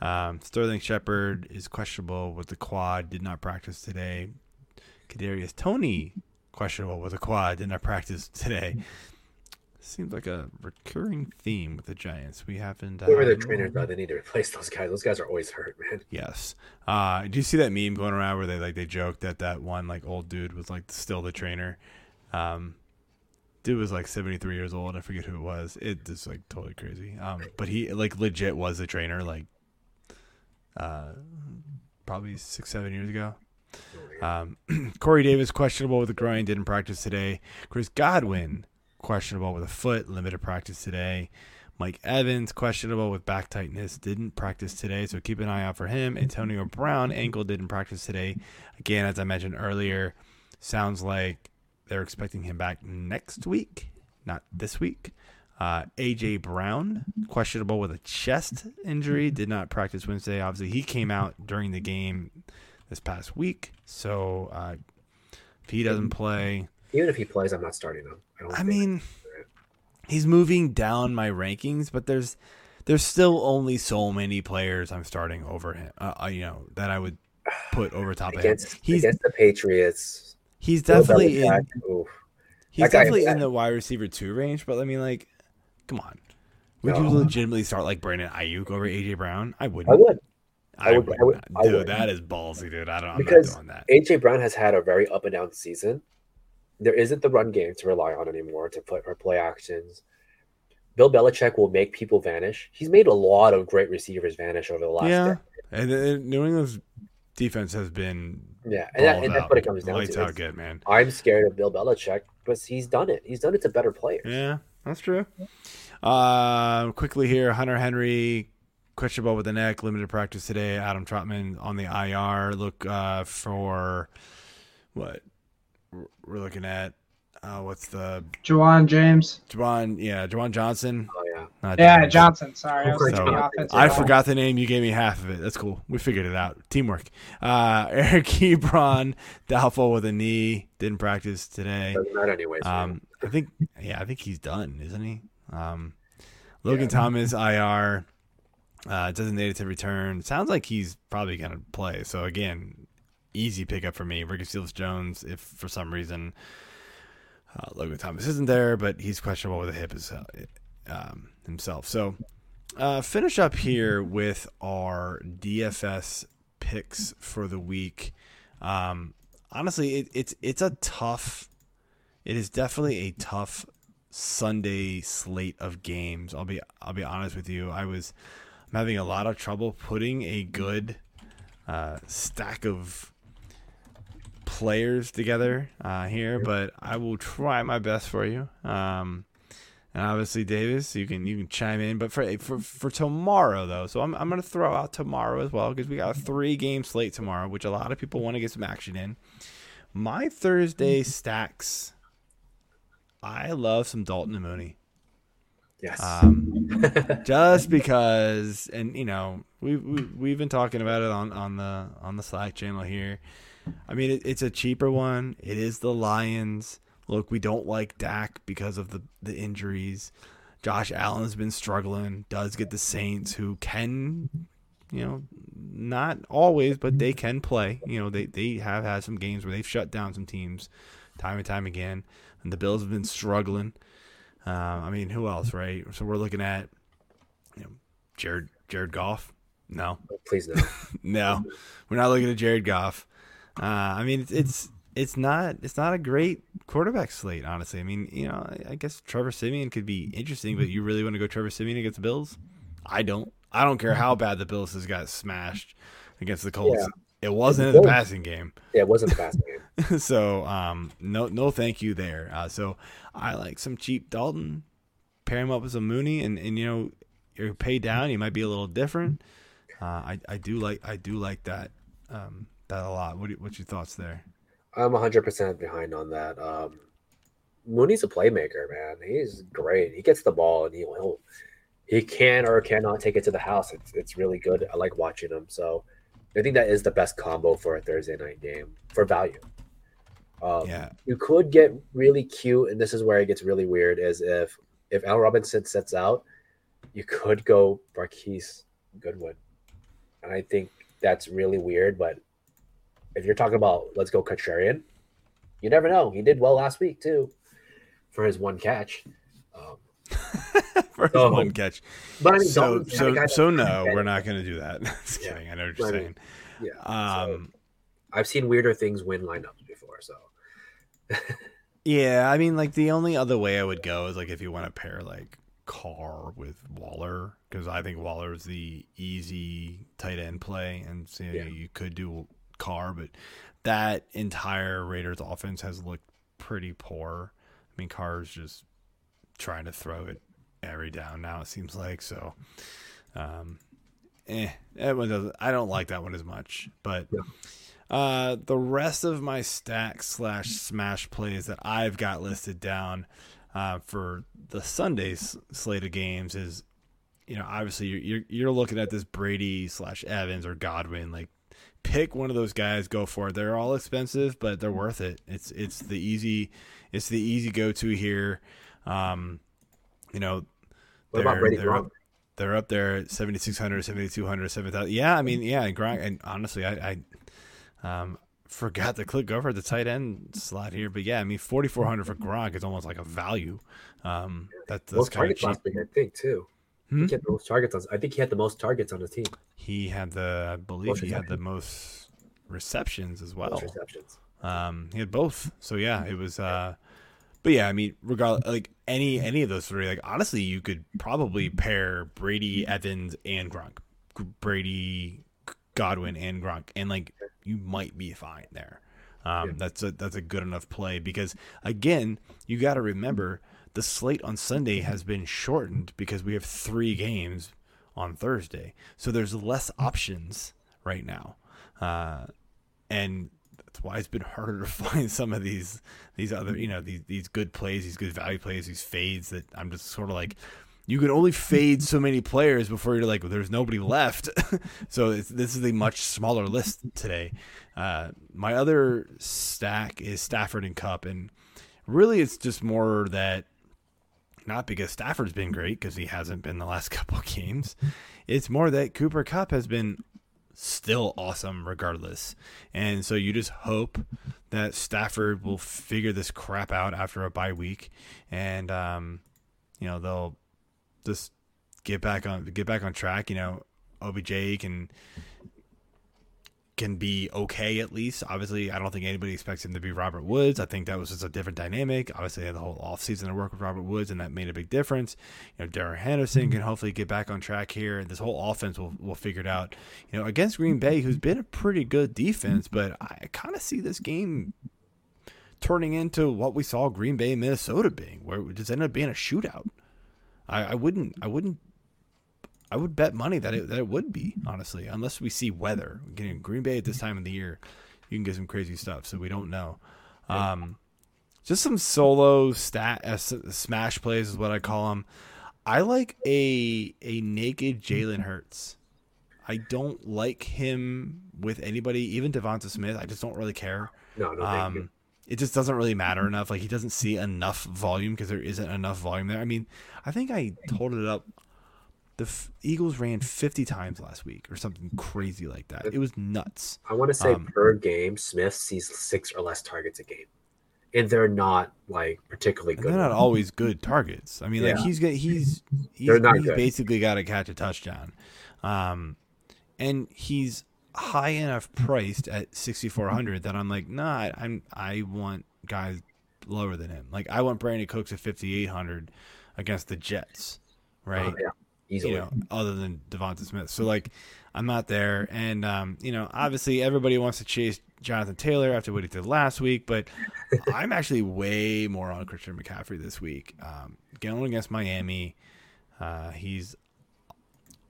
Um, Sterling Shepard is questionable with the quad, did not practice today. Kadarius Toney questionable with a quad, in our practice today. Seems like a recurring theme with the Giants. We haven't. Whoever their um, trainers are, they need to replace those guys. Those guys are always hurt, man. Yes. Uh, do you see that meme going around where they like they joked that that one like old dude was like still the trainer? Um, dude was like seventy three years old. I forget who it was. It is like totally crazy. Um, but he like legit was the trainer like, uh, probably six seven years ago. Um, Corey Davis questionable with a groin, didn't practice today. Chris Godwin questionable with a foot, limited practice today. Mike Evans questionable with back tightness, didn't practice today, so keep an eye out for him. Antonio Brown ankle didn't practice today. Again, as I mentioned earlier, sounds like they're expecting him back next week, not this week. Uh, AJ Brown questionable with a chest injury, did not practice Wednesday. Obviously, he came out during the game this past week, so uh, if he doesn't play, Even if he plays, I'm not starting him. I, don't I mean, he's moving down my rankings, but there's there's still only so many players I'm starting over him. Uh, uh, you know that I would put over top of him. against He's against the Patriots, he's definitely in he's that guy- definitely in the wide receiver two range. But I mean, like, come on, would you legitimately start like Brandon Aiyuk over AJ Brown? I wouldn't. I would. I, I would- would, I would- not. I dude. would. That is ballsy, dude. I don't. I'm Because not doing that. AJ Brown has had a very up and down season. There isn't the run game to rely on anymore to put or play actions. Bill Belichick will make people vanish. He's made a lot of great receivers vanish over the last Yeah, decade. and, and New England's defense has been Yeah, and, that, and that's what it comes down to. out It's- good, man. I'm scared of Bill Belichick, but he's done it. He's done it to better players. Yeah, That's true. Uh, quickly here, Hunter Henry questionable with the neck, limited practice today. Adam Trautman on the IR. Look uh, for what we're looking at. Uh, what's the Juwan James. Juwan? Yeah, Juwan Johnson. Oh yeah. Not Yeah, James. Johnson. Sorry, I So, I offensive. I line. forgot the name. You gave me half of it. That's cool. We figured it out. Teamwork. Uh, Eric Ebron, doubtful with a knee. Didn't practice today. Doesn't matter anyways. Um, I think, yeah, I think he's done, isn't he? Um, Logan Yeah. Thomas, IR, uh, designated to return. Sounds like he's probably going to play. So again, easy pickup for me. Ricky Seals Jones, if for some reason uh, Logan Thomas isn't there, but he's questionable with a hip as, um, himself. So uh, finish up here with our DFS picks for the week. Um, honestly, it, it's it's a tough. It is definitely a tough Sunday slate of games. I'll be I'll be honest with you. I was I'm having a lot of trouble putting a good uh, stack of players together uh, here, but I will try my best for you. Um, and obviously, Davis, you can you can chime in. But for for for tomorrow though, so I'm I'm gonna throw out tomorrow as well because we got a three game slate tomorrow, which a lot of people want to get some action in. My Thursday stacks. I love some Dalton and Mooney. Yes. Um, just because, and you know, we've we, we've been talking about it on on the on the Slack channel here. I mean, it, it's a cheaper one. It is the Lions. Look, we don't like Dak because of the the injuries. Josh Allen's been struggling. Does get the Saints, who can, you know, not always, but they can play. You know, they they have had some games where they've shut down some teams, time and time again. And the Bills have been struggling. Um, I mean, who else, right? So we're looking at, you know, Jared Jared Goff. No, Please no. no, we're not looking at Jared Goff. Uh, I mean, it's, it's it's not it's not a great quarterback slate, honestly. I mean, you know, I, I guess Trevor Siemian could be interesting, but you really want to go Trevor Siemian against the Bills? I don't. I don't care how bad the Bills has got smashed against the Colts. Yeah. It wasn't the passing game. yeah, it wasn't the passing game. so um, no no thank you there. Uh, so I like some cheap Dalton, pair him up with some Mooney, and, and you know your pay down, you might be a little different. Uh, I I do like I do like that um, that a lot. What do, what's your thoughts there? I'm 100% behind on that. Um, Mooney's a playmaker, man. He's great. He gets the ball and he will he can or cannot take it to the house. It's it's really good. I like watching him. So I think that is the best combo for a Thursday night game for value. Um, Yeah, You could get really cute, and this is where it gets really weird. Is if if Al Robinson sets out, you could go Marquise Goodwin, and I think that's really weird. But if you're talking about let's go contrarian, you never know. He did well last week too, for his one catch. Um, first So- one catch. but I mean, So so so no, we're not going to do that. Just Yeah. kidding. I know what you're I mean, saying. Yeah, so Um, I've seen weirder things win lineups before. So Yeah, I mean, like the only other way I would go is like if you want to pair like Carr with Waller, because I think Waller is the easy tight end play, and so Yeah. you could do Carr, but that entire Raiders offense has looked pretty poor. I mean, Carr's just trying to throw it every down now. It seems like so. Um, eh, that one doesn't. I don't like that one as much, but. Yeah. Uh, the rest of my stack slash smash plays that I've got listed down uh, for the Sunday s- slate of games is, you know, obviously you're you're, you're looking at this Brady slash Evans or Godwin. Like, pick one of those guys, go for it. They're all expensive, but they're worth it. It's it's the easy it's the easy go to here. Um, you know, what about they're- Brady Gronk? up- they're up there at 7,600, 7,200, 7,000. Yeah, I mean, yeah, Gronk, and honestly, I, I um, forgot to click over the tight end slot here. But yeah, I mean, 4,400 for Gronk is almost like a value. Um, that, that's most kind of targets last week, I think too. Hmm? he had the most targets on. I think he had the most targets on his team. He had the, I believe Most he had the most receptions as well. Most receptions. Um, he had both. So yeah, it was. Uh, but yeah, I mean, regardless, like any any of those three, like honestly, you could probably pair Brady, Evans, and Gronk, Brady, Godwin, and Gronk, and like you might be fine there. Um, Yeah. That's a that's a good enough play because again, you got to remember the slate on Sunday has been shortened because we have three games on Thursday, so there's less options right now, uh, and that's why it's been harder to find some of these these other you know these these good plays, these good value plays, these fades that I'm just sort of like you can only fade so many players before you're like, well, there's nobody left. so this is a much smaller list today. Uh, my other stack is Stafford and Kupp, and really it's just more that not because Stafford's been great because he hasn't been the last couple games. It's more that Cooper Kupp has been still awesome regardless. And so you just hope that Stafford will figure this crap out after a bye week and um, you know, they'll just get back on get back on track. You know, OBJ can can be okay at least. Obviously, I don't think anybody expects him to be Robert Woods. I think that was just a different dynamic. Obviously, they had the whole offseason to work with Robert Woods, and that made a big difference. You know, Darrell Henderson can mm-hmm. hopefully get back on track here, and this whole offense will, will figure it out. You know, against Green Bay, who's been a pretty good defense, but I kind of see this game turning into what we saw Green Bay, Minnesota being, where it just ended up being a shootout. I, I wouldn't I wouldn't I would bet money that it that it would be honestly, unless we see weather. Getting Green Bay at this time of the year, you can get some crazy stuff. So we don't know. Um, just some solo stat uh, smash plays is what I call them. I like a a naked Jalen Hurts. I don't like him with anybody, even Devonta Smith. I just don't really care. No, no, um, it just doesn't really matter enough. Like he doesn't see enough volume because there isn't enough volume there. I mean, I think I told it up. The F- Eagles ran 50 times last week or something crazy like that. It was nuts. I want to say Um, per game, Smith sees six or less targets a game, and they're not like particularly good. they're not ones. always good targets. I mean, like he's got he's he's, he's basically got to catch a touchdown, um, and he's high enough priced at 6400 that I'm like, nah, I- I'm I want guys lower than him. Like I want Brandin Cooks at 5800 against the Jets, right? Uh, yeah, easily. you know, other than Devonta Smith. So like, I'm not there, and um, you know, obviously everybody wants to chase Jonathan Taylor after what he did last week, but I'm actually way more on Christian McCaffrey this week. Um, going against Miami, uh, he's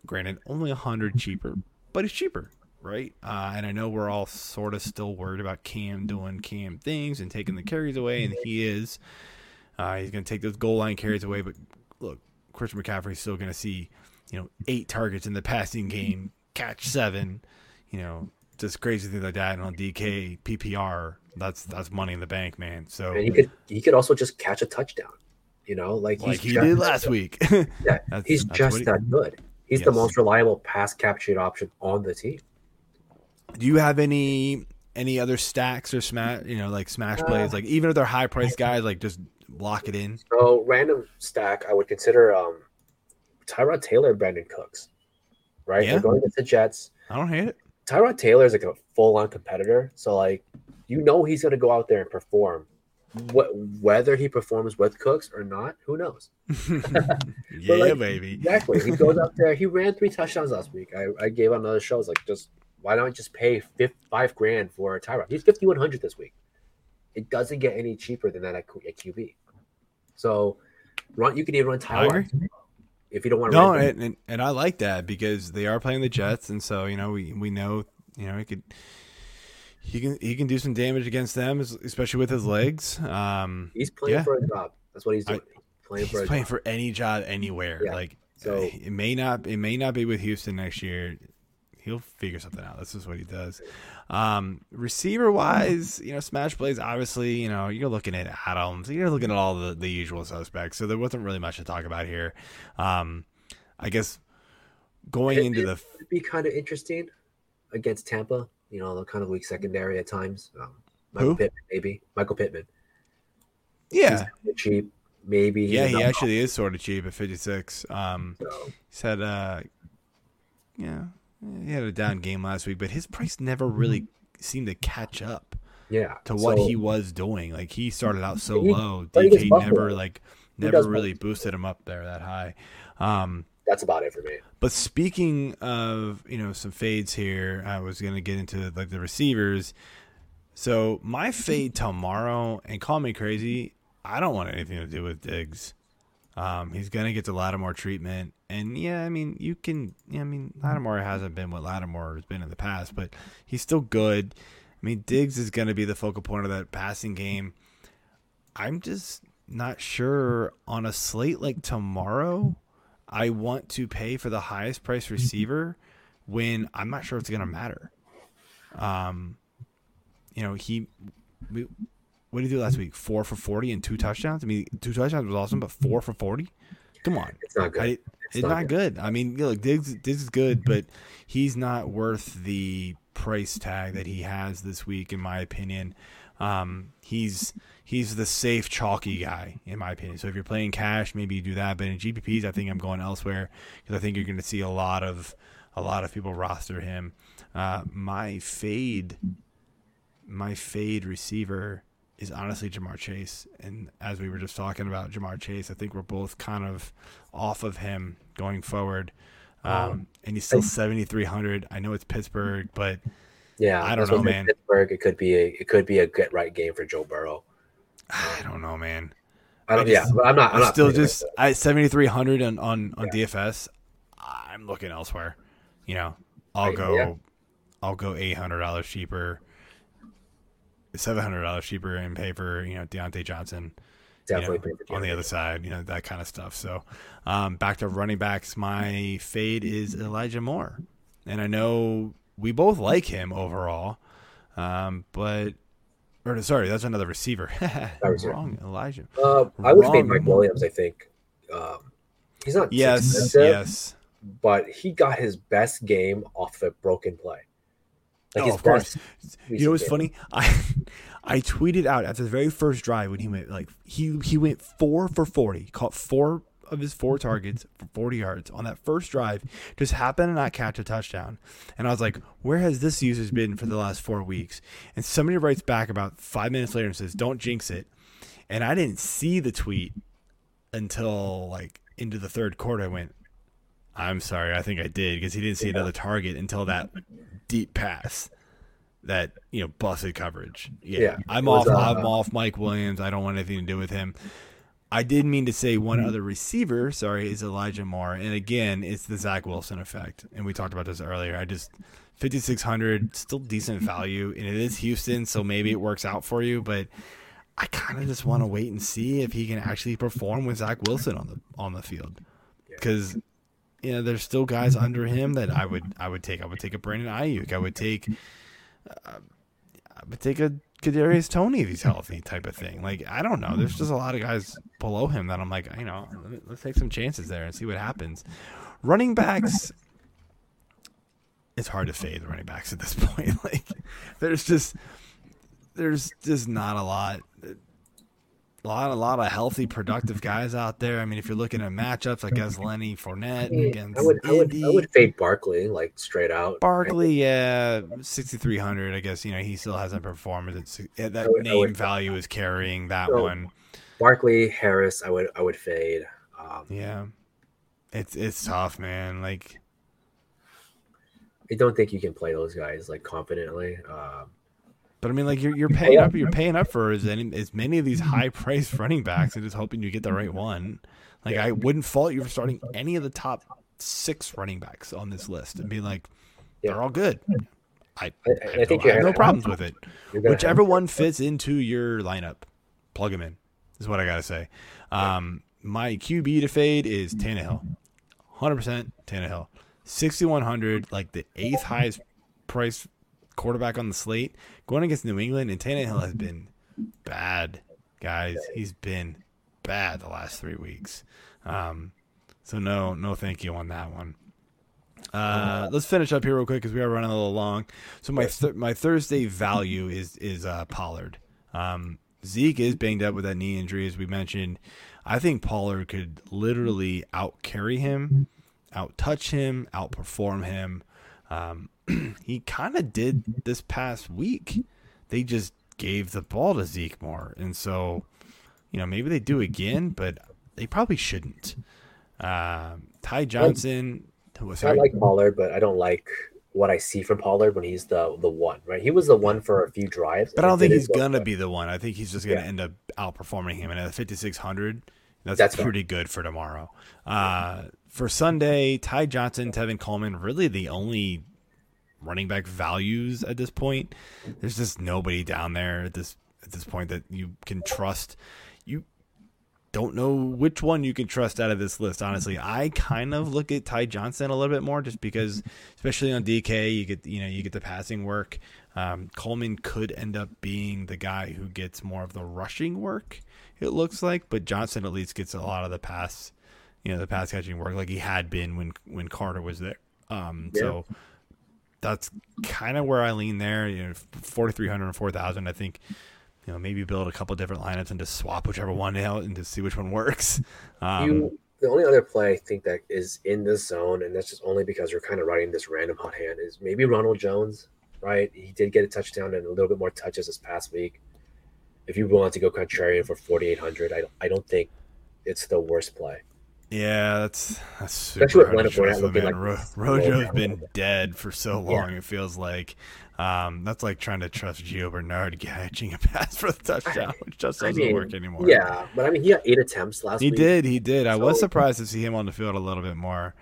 granted only a hundred cheaper, but he's cheaper. Right, uh, and I know we're all sort of still worried about Cam doing Cam things and taking the carries away, and he is. Uh, he's going to take those goal line carries away, but look, Christian McCaffrey's still going to see, you know, eight targets in the passing game, catch seven, you know, just crazy things like that. And on DK PPR, that's that's money in the bank, man. So and he could he could also just catch a touchdown. You know, like like he did last week. Yeah, That's- he's that's just he- that good. He's the most reliable pass captured option on the team. Do you have any any other stacks or smash, you know, like smash plays, like even if they're high priced guys, like just lock it in? So random stack, I would consider um Tyrod Taylor, Brandin Cooks. Right, Yeah. they're going against the Jets. I don't hate it. Tyrod Taylor is like a full on competitor, so like you know he's going to go out there and perform. What whether he performs with Cooks or not, who knows? yeah, like- baby. Exactly. He goes out there. He ran three touchdowns last week. I, I gave on other shows like just why don't I just pay fif- five grand for Tyrod? He's fifty one hundred this week. It doesn't get any cheaper than that at, at QB. So run. You can even run Tyrod if you don't want to. No, run and, and and I like that because they are playing the Jets, and so you know we we know you know he could he can he can do some damage against them, especially with his legs. Um, He's playing Yeah. for a job. That's what he's doing. he's playing for he's playing for any job anywhere. Yeah. Like So- it may not it may not be with Houston next year. He'll figure something out. This is what he does. Um, receiver wise, you know, smash plays. Obviously, you know, you're looking at Adams. You're looking at all the, the usual suspects. So there wasn't really much to talk about here. Um, I guess going It- into it the would be kind of interesting against Tampa. You know, the kind of weak secondary at times. Um, Michael Who? Pittman, maybe Michael Pittman. yeah, He's cheap. Maybe. yeah, he actually is sort of cheap at 56. Um, So, he said, uh, yeah, he had a down game last week, but his price never really seemed to catch up. yeah. to what so- he was doing. Like he started out so He- low. but he gets DK never like never really boosted him up there that high. Um, That's about it for me. but speaking of you know some fades here, I was gonna get into like the receivers. So my fade tomorrow, and call me crazy, I don't want anything to do with Diggs. Um, he's gonna get to Lattimore treatment, and yeah, I mean, you can. Yeah, I mean, Lattimore hasn't been what Lattimore has been in the past, but he's still good. I mean, Diggs is gonna be the focal point of that passing game. I'm just not sure on a slate like tomorrow. I want to pay for the highest price receiver when I'm not sure it's gonna matter. Um, you know, he. We, what did he do last week? Four for forty and two touchdowns. I mean, two touchdowns was awesome, but four for forty. Come on, It's not good. I, it's, not, good. I mean, look, Diggs, Diggs is good, but he's not worth the price tag that he has this week, in my opinion. Um, he's he's the safe chalky guy, in my opinion. So if you're playing cash, maybe you do that. But in GPPs, I think I'm going elsewhere because I think you're going to see a lot of a lot of people roster him. Uh, my fade, my fade receiver is honestly Ja'Marr Chase. And as we were just talking about Ja'Marr Chase, I think we're both kind of off of him going forward. Um, and he's still 7,300. I know it's Pittsburgh, but Yeah, I don't know, man. Pittsburgh, it could be a it could be a get right game for Joe Burrow. I don't know, man. I don't. I just- yeah, I'm not. I'm, I'm not still just at 7,300 on, on, on DFS. I'm looking elsewhere. You know, I'll I- go, yeah. I'll go $800 cheaper, $700 cheaper and pay for, you know, Diontae Johnson. you know, definitely playing for on the other side, you know, that kind of stuff. So, um, back to running backs, my fade is Elijah Moore. And I know we both like him overall, um, but, or sorry, that's another receiver. Wrong, Elijah. Uh, I would fade Mike Williams. I think um, he's not Yes, yes. but he got his best game off the broken play. Like Oh, of course. You know what's recent funny? I I tweeted out after the very first drive when he went like he he went four for forty, caught four of his four targets for forty yards on that first drive. Just happened to not catch a touchdown, and I was like, "Where has this usage been for the last four weeks?" And somebody writes back about five minutes later and says, "Don't jinx it," and I didn't see the tweet until like into the third quarter. I went, "I'm sorry, I think I did," because he didn't see another target until that deep pass that you know busted coverage. Yeah, Yeah, I'm off. uh, I'm off. Mike Williams. I don't want anything to do with him. I did mean to say one Mm-hmm. other receiver. Sorry, is Elijah Moore, and again, it's the Zach Wilson effect. And we talked about this earlier. I just 5600, still decent value, and it is Houston, so maybe it works out for you. But I kind of just want to wait and see if he can actually perform with Zach Wilson on the on the field, because you know there's still guys under him that I would I would take. I would take a Brandon Aiyuk. I would take uh, I would take a Kadarius Toney if he's healthy, type of thing. Like I don't know. There's just a lot of guys below him that I'm like, you know, let's take some chances there and see what happens. Running backs, it's hard to fade the running backs at this point. Like there's just there's just not a lot. A lot, a lot of healthy, productive guys out there. I mean, if you're looking at matchups, I guess Lenny Fournette game. against I would, I would, I would fade Barkley like straight out. Barkley, yeah, sixty three hundred. I guess you know he still hasn't performed. It's, that would- name value is carrying that So- one. Barkley, Harris, I would, I would fade. Um, Yeah, it's it's tough, man. Like I don't think you can play those guys like confidently. Um, But I mean, like you're you're paying up, you're paying up for as any, as many of these high priced running backs, and just hoping you get the right one. Like I wouldn't fault you for starting any of the top six running backs on this list and be like, they're all good. I, I, I, I think no, have no problems with it. Whichever one fits into your lineup, plug them in. Is what I gotta say. Um, my QB to fade is Tannehill, hundred percent Tannehill, sixty one hundred, like the eighth highest price quarterback on the slate, going against New England, and Tannehill has been bad, guys. He's been bad the last three weeks. Um, so no, no, thank you on that one. Uh, let's finish up here real quick because we are running a little long. So my th- my Thursday value is is uh, Pollard. Um, Zeke is banged up with that knee injury, as we mentioned. I think Pollard could literally out carry him, out touch him, outperform him. Um, he kind of did this past week. They just gave the ball to Zeke more, and so you know maybe they do again, but they probably shouldn't. Um, Ty Johnson. I like Pollard, but I don't like what I see from Pollard when he's the the one. Right, he was the one for a few drives. But I don't think he's gonna be the one. I think he's just gonna Yeah. end up outperforming him. And at fifty six hundred, That's, That's pretty good for tomorrow. Uh, for Sunday, Ty Johnson, Tevin Coleman, really the only running back values at this point. There's just nobody down there at this at this point that you can trust. You don't know which one you can trust out of this list. Honestly, I kind of look at Ty Johnson a little bit more, just because, especially on DK, you get you know you get the passing work. Um, Coleman could end up being the guy who gets more of the rushing work. It looks like, but Johnson at least gets a lot of the pass, you know, the pass catching work, like he had been when when Carter was there. Um, Yeah. So that's kind of where I lean there. You know, 4,300 and 4,000. I think, you know, maybe build a couple different lineups and just swap whichever one out and just see which one works. Um, you, the only other play I think that is in this zone, and that's just only because we're kind of riding this random hot hand, is maybe Ronald Jones. Right, he did get a touchdown and a little bit more touches this past week. If you want to go contrarian for 4,800, I, I don't think it's the worst play. Yeah, that's that's super with hard to Leonard Fournette trust, looking man. like Ro- Rojo's been dead for so long. It feels like um, that's like trying to trust Gio Bernard catching a pass for the touchdown, which just doesn't mean, work anymore. Yeah, but I mean, he had eight attempts last week. he week. did. He did. I was surprised to see him on the field a little bit more.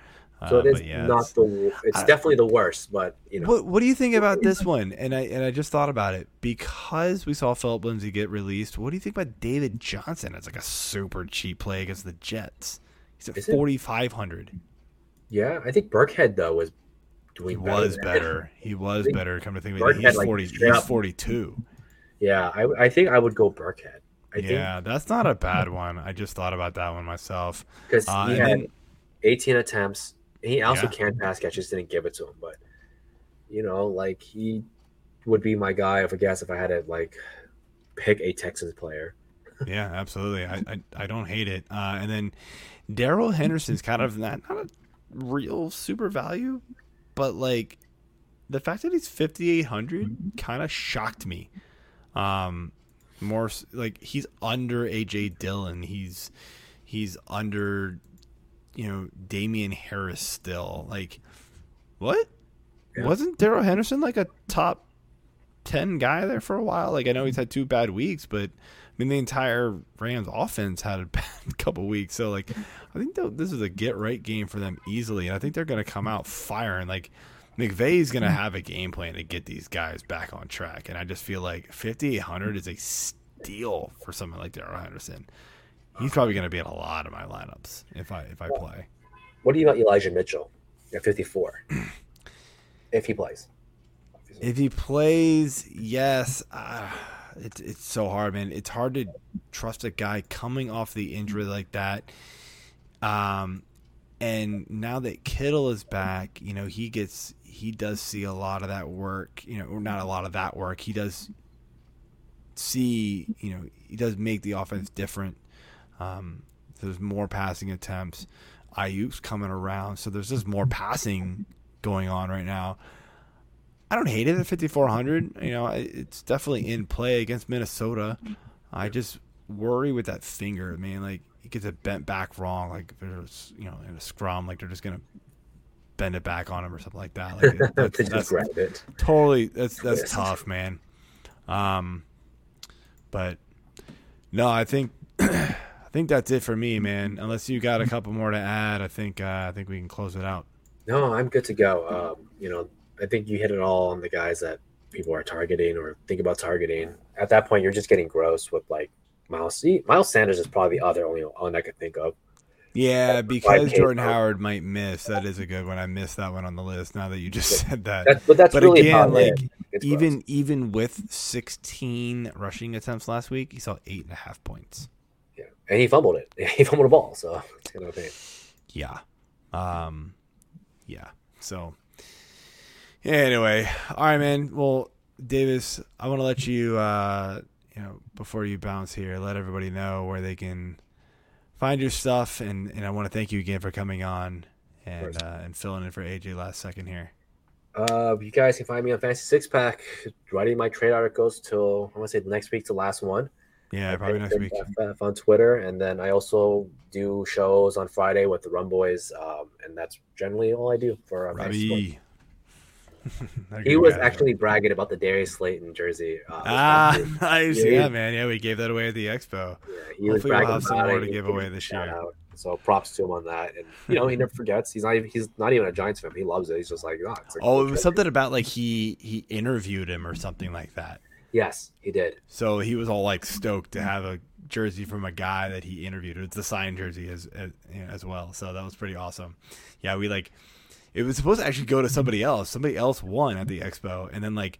So Uh, it is yeah, not it's- the. It's I- definitely the worst, but you know, What What do you think about this one? And I and I just thought about it because we saw Phillip Lindsay get released. What do you think about David Johnson It's like a super cheap play against the Jets? He's at forty five hundred. yeah, I think Burkhead though was He better was better. He was better. Come to think of it, he's like, forty. He's forty two. Yeah, I, I think I would go Burkhead. I Yeah, that's not a bad one. I just thought about that one myself. because Uh, he had then 18 attempts. He also Yeah. can pass catch, just didn't give it to him. But you know, like he would be my guy if I guess if I had to like pick a Texans player. yeah, absolutely. I, I I don't hate it. Uh, and then Darrell Henderson's kind of not not a real super value, but like the fact that he's fifty eight hundred kind of shocked me. Um, more like he's under AJ Dillon. He's he's under you know Damien Harris still. Like what? Yeah. Wasn't Darrell Henderson like a top ten guy there for a while? Like I know he's had two bad weeks, but mean the entire Rams offense had a bad couple weeks. So like I think this is a get right game for them easily, and I think they're going to come out firing. Like McVay's going to have a game plan to get these guys back on track, and I just feel like 5800 is a steal for someone like Darrell Henderson. He's probably going to be in a lot of my lineups if I if I play. What do you about Elijah Mitchell at 54? if he plays. If he plays, yes. Uh, it's it's so hard, man. It's hard to trust a guy coming off the injury like that. Um, and now that Kittle is back, you know he gets he does see a lot of that work. You know, or not a lot of that work. He does see, you know, he does make the offense different. Um, there's more passing attempts. Aiyuk's coming around, so there's just more passing going on right now. I don't hate it at 5400. You know, it's definitely in play against Minnesota. I just worry with that finger, man. Like he gets it bent back wrong. Like there's, you know, in a scrum, like they're just gonna bend it back on him or something like that. Like it- that's, to just grab it. totally that's that's Yes. tough, man. Um, but no, I think I think that's it for me, man. Unless you got a couple more to add, I think uh, I think we can close it out. No, I'm good to go. Um, you know, I think you hit it all on the guys that people are targeting or think about targeting. At that point, you're just getting gross with like Miles. Miles Sanders is probably the other only one I could think of. Yeah, because Jordan vote. Howard might miss. That is a good one. I missed that one on the list. Now that you just said that, That's, but that's but really again, like it. Even gross. even with 16 rushing attempts last week, he saw eight and a half points. yeah, and he fumbled it. He fumbled a ball, so it's kind of a pain. Yeah, um, yeah. So anyway, all right, man. Well, Davis, I want to let you, uh, you know, before you bounce here, let everybody know where they can find your stuff, and and I want to thank you again for coming on and uh, and filling in for AJ last second here. Uh, you guys can find me on Fantasy Six Pack, writing my trade articles till I want to say next week's the last one. Yeah, probably next week. FF on Twitter, and then I also do shows on Friday with the Run Boys, um, and that's generally all I do for uh. Robbie. He was actually bragging about the Darius Slayton jersey. Uh, Ah, nice. Yeah, Yeah, man. Yeah, we gave that away at the expo. Yeah, he was Hopefully we'll bragging have some more it. to give away this year. out. So props to him on that, and you know he never forgets. He's not even, he's not even a Giants fan. He loves it. He's just like, oh, it's a Oh, it was something about like he he interviewed him or something like that. Yes, he did. So he was all like stoked to have a jersey from a guy that he interviewed. It's the signed jersey as as, as well. So that was pretty awesome. Yeah, we like it was supposed to actually go to somebody else. Somebody else won at the expo, and then like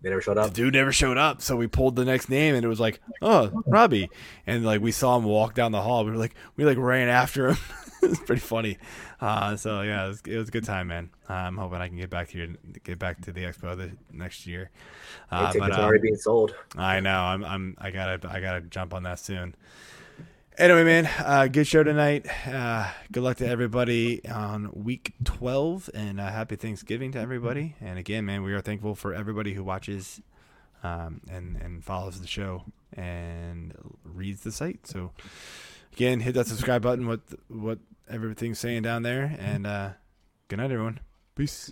They never showed the up. dude never showed up. So we pulled the next name, and it was like, oh, Robbie. And like we saw him walk down the hall. We were like, we like ran after him. it was pretty funny. Uh, so yeah, it was, it was a good time, man. Uh, I'm hoping I can get back to here, get back to the expo the next year. Uh, tickets but, uh, already being sold. I know. I'm. I'm. I gotta. I gotta jump on that soon. Anyway, man. Uh, good show tonight. Uh, good luck to everybody on week 12, and uh, happy Thanksgiving to everybody. And again, man, we are thankful for everybody who watches, um, and and follows the show and reads the site. So again, hit that subscribe button. What what everything's saying down there, and uh, good night, everyone. Peace.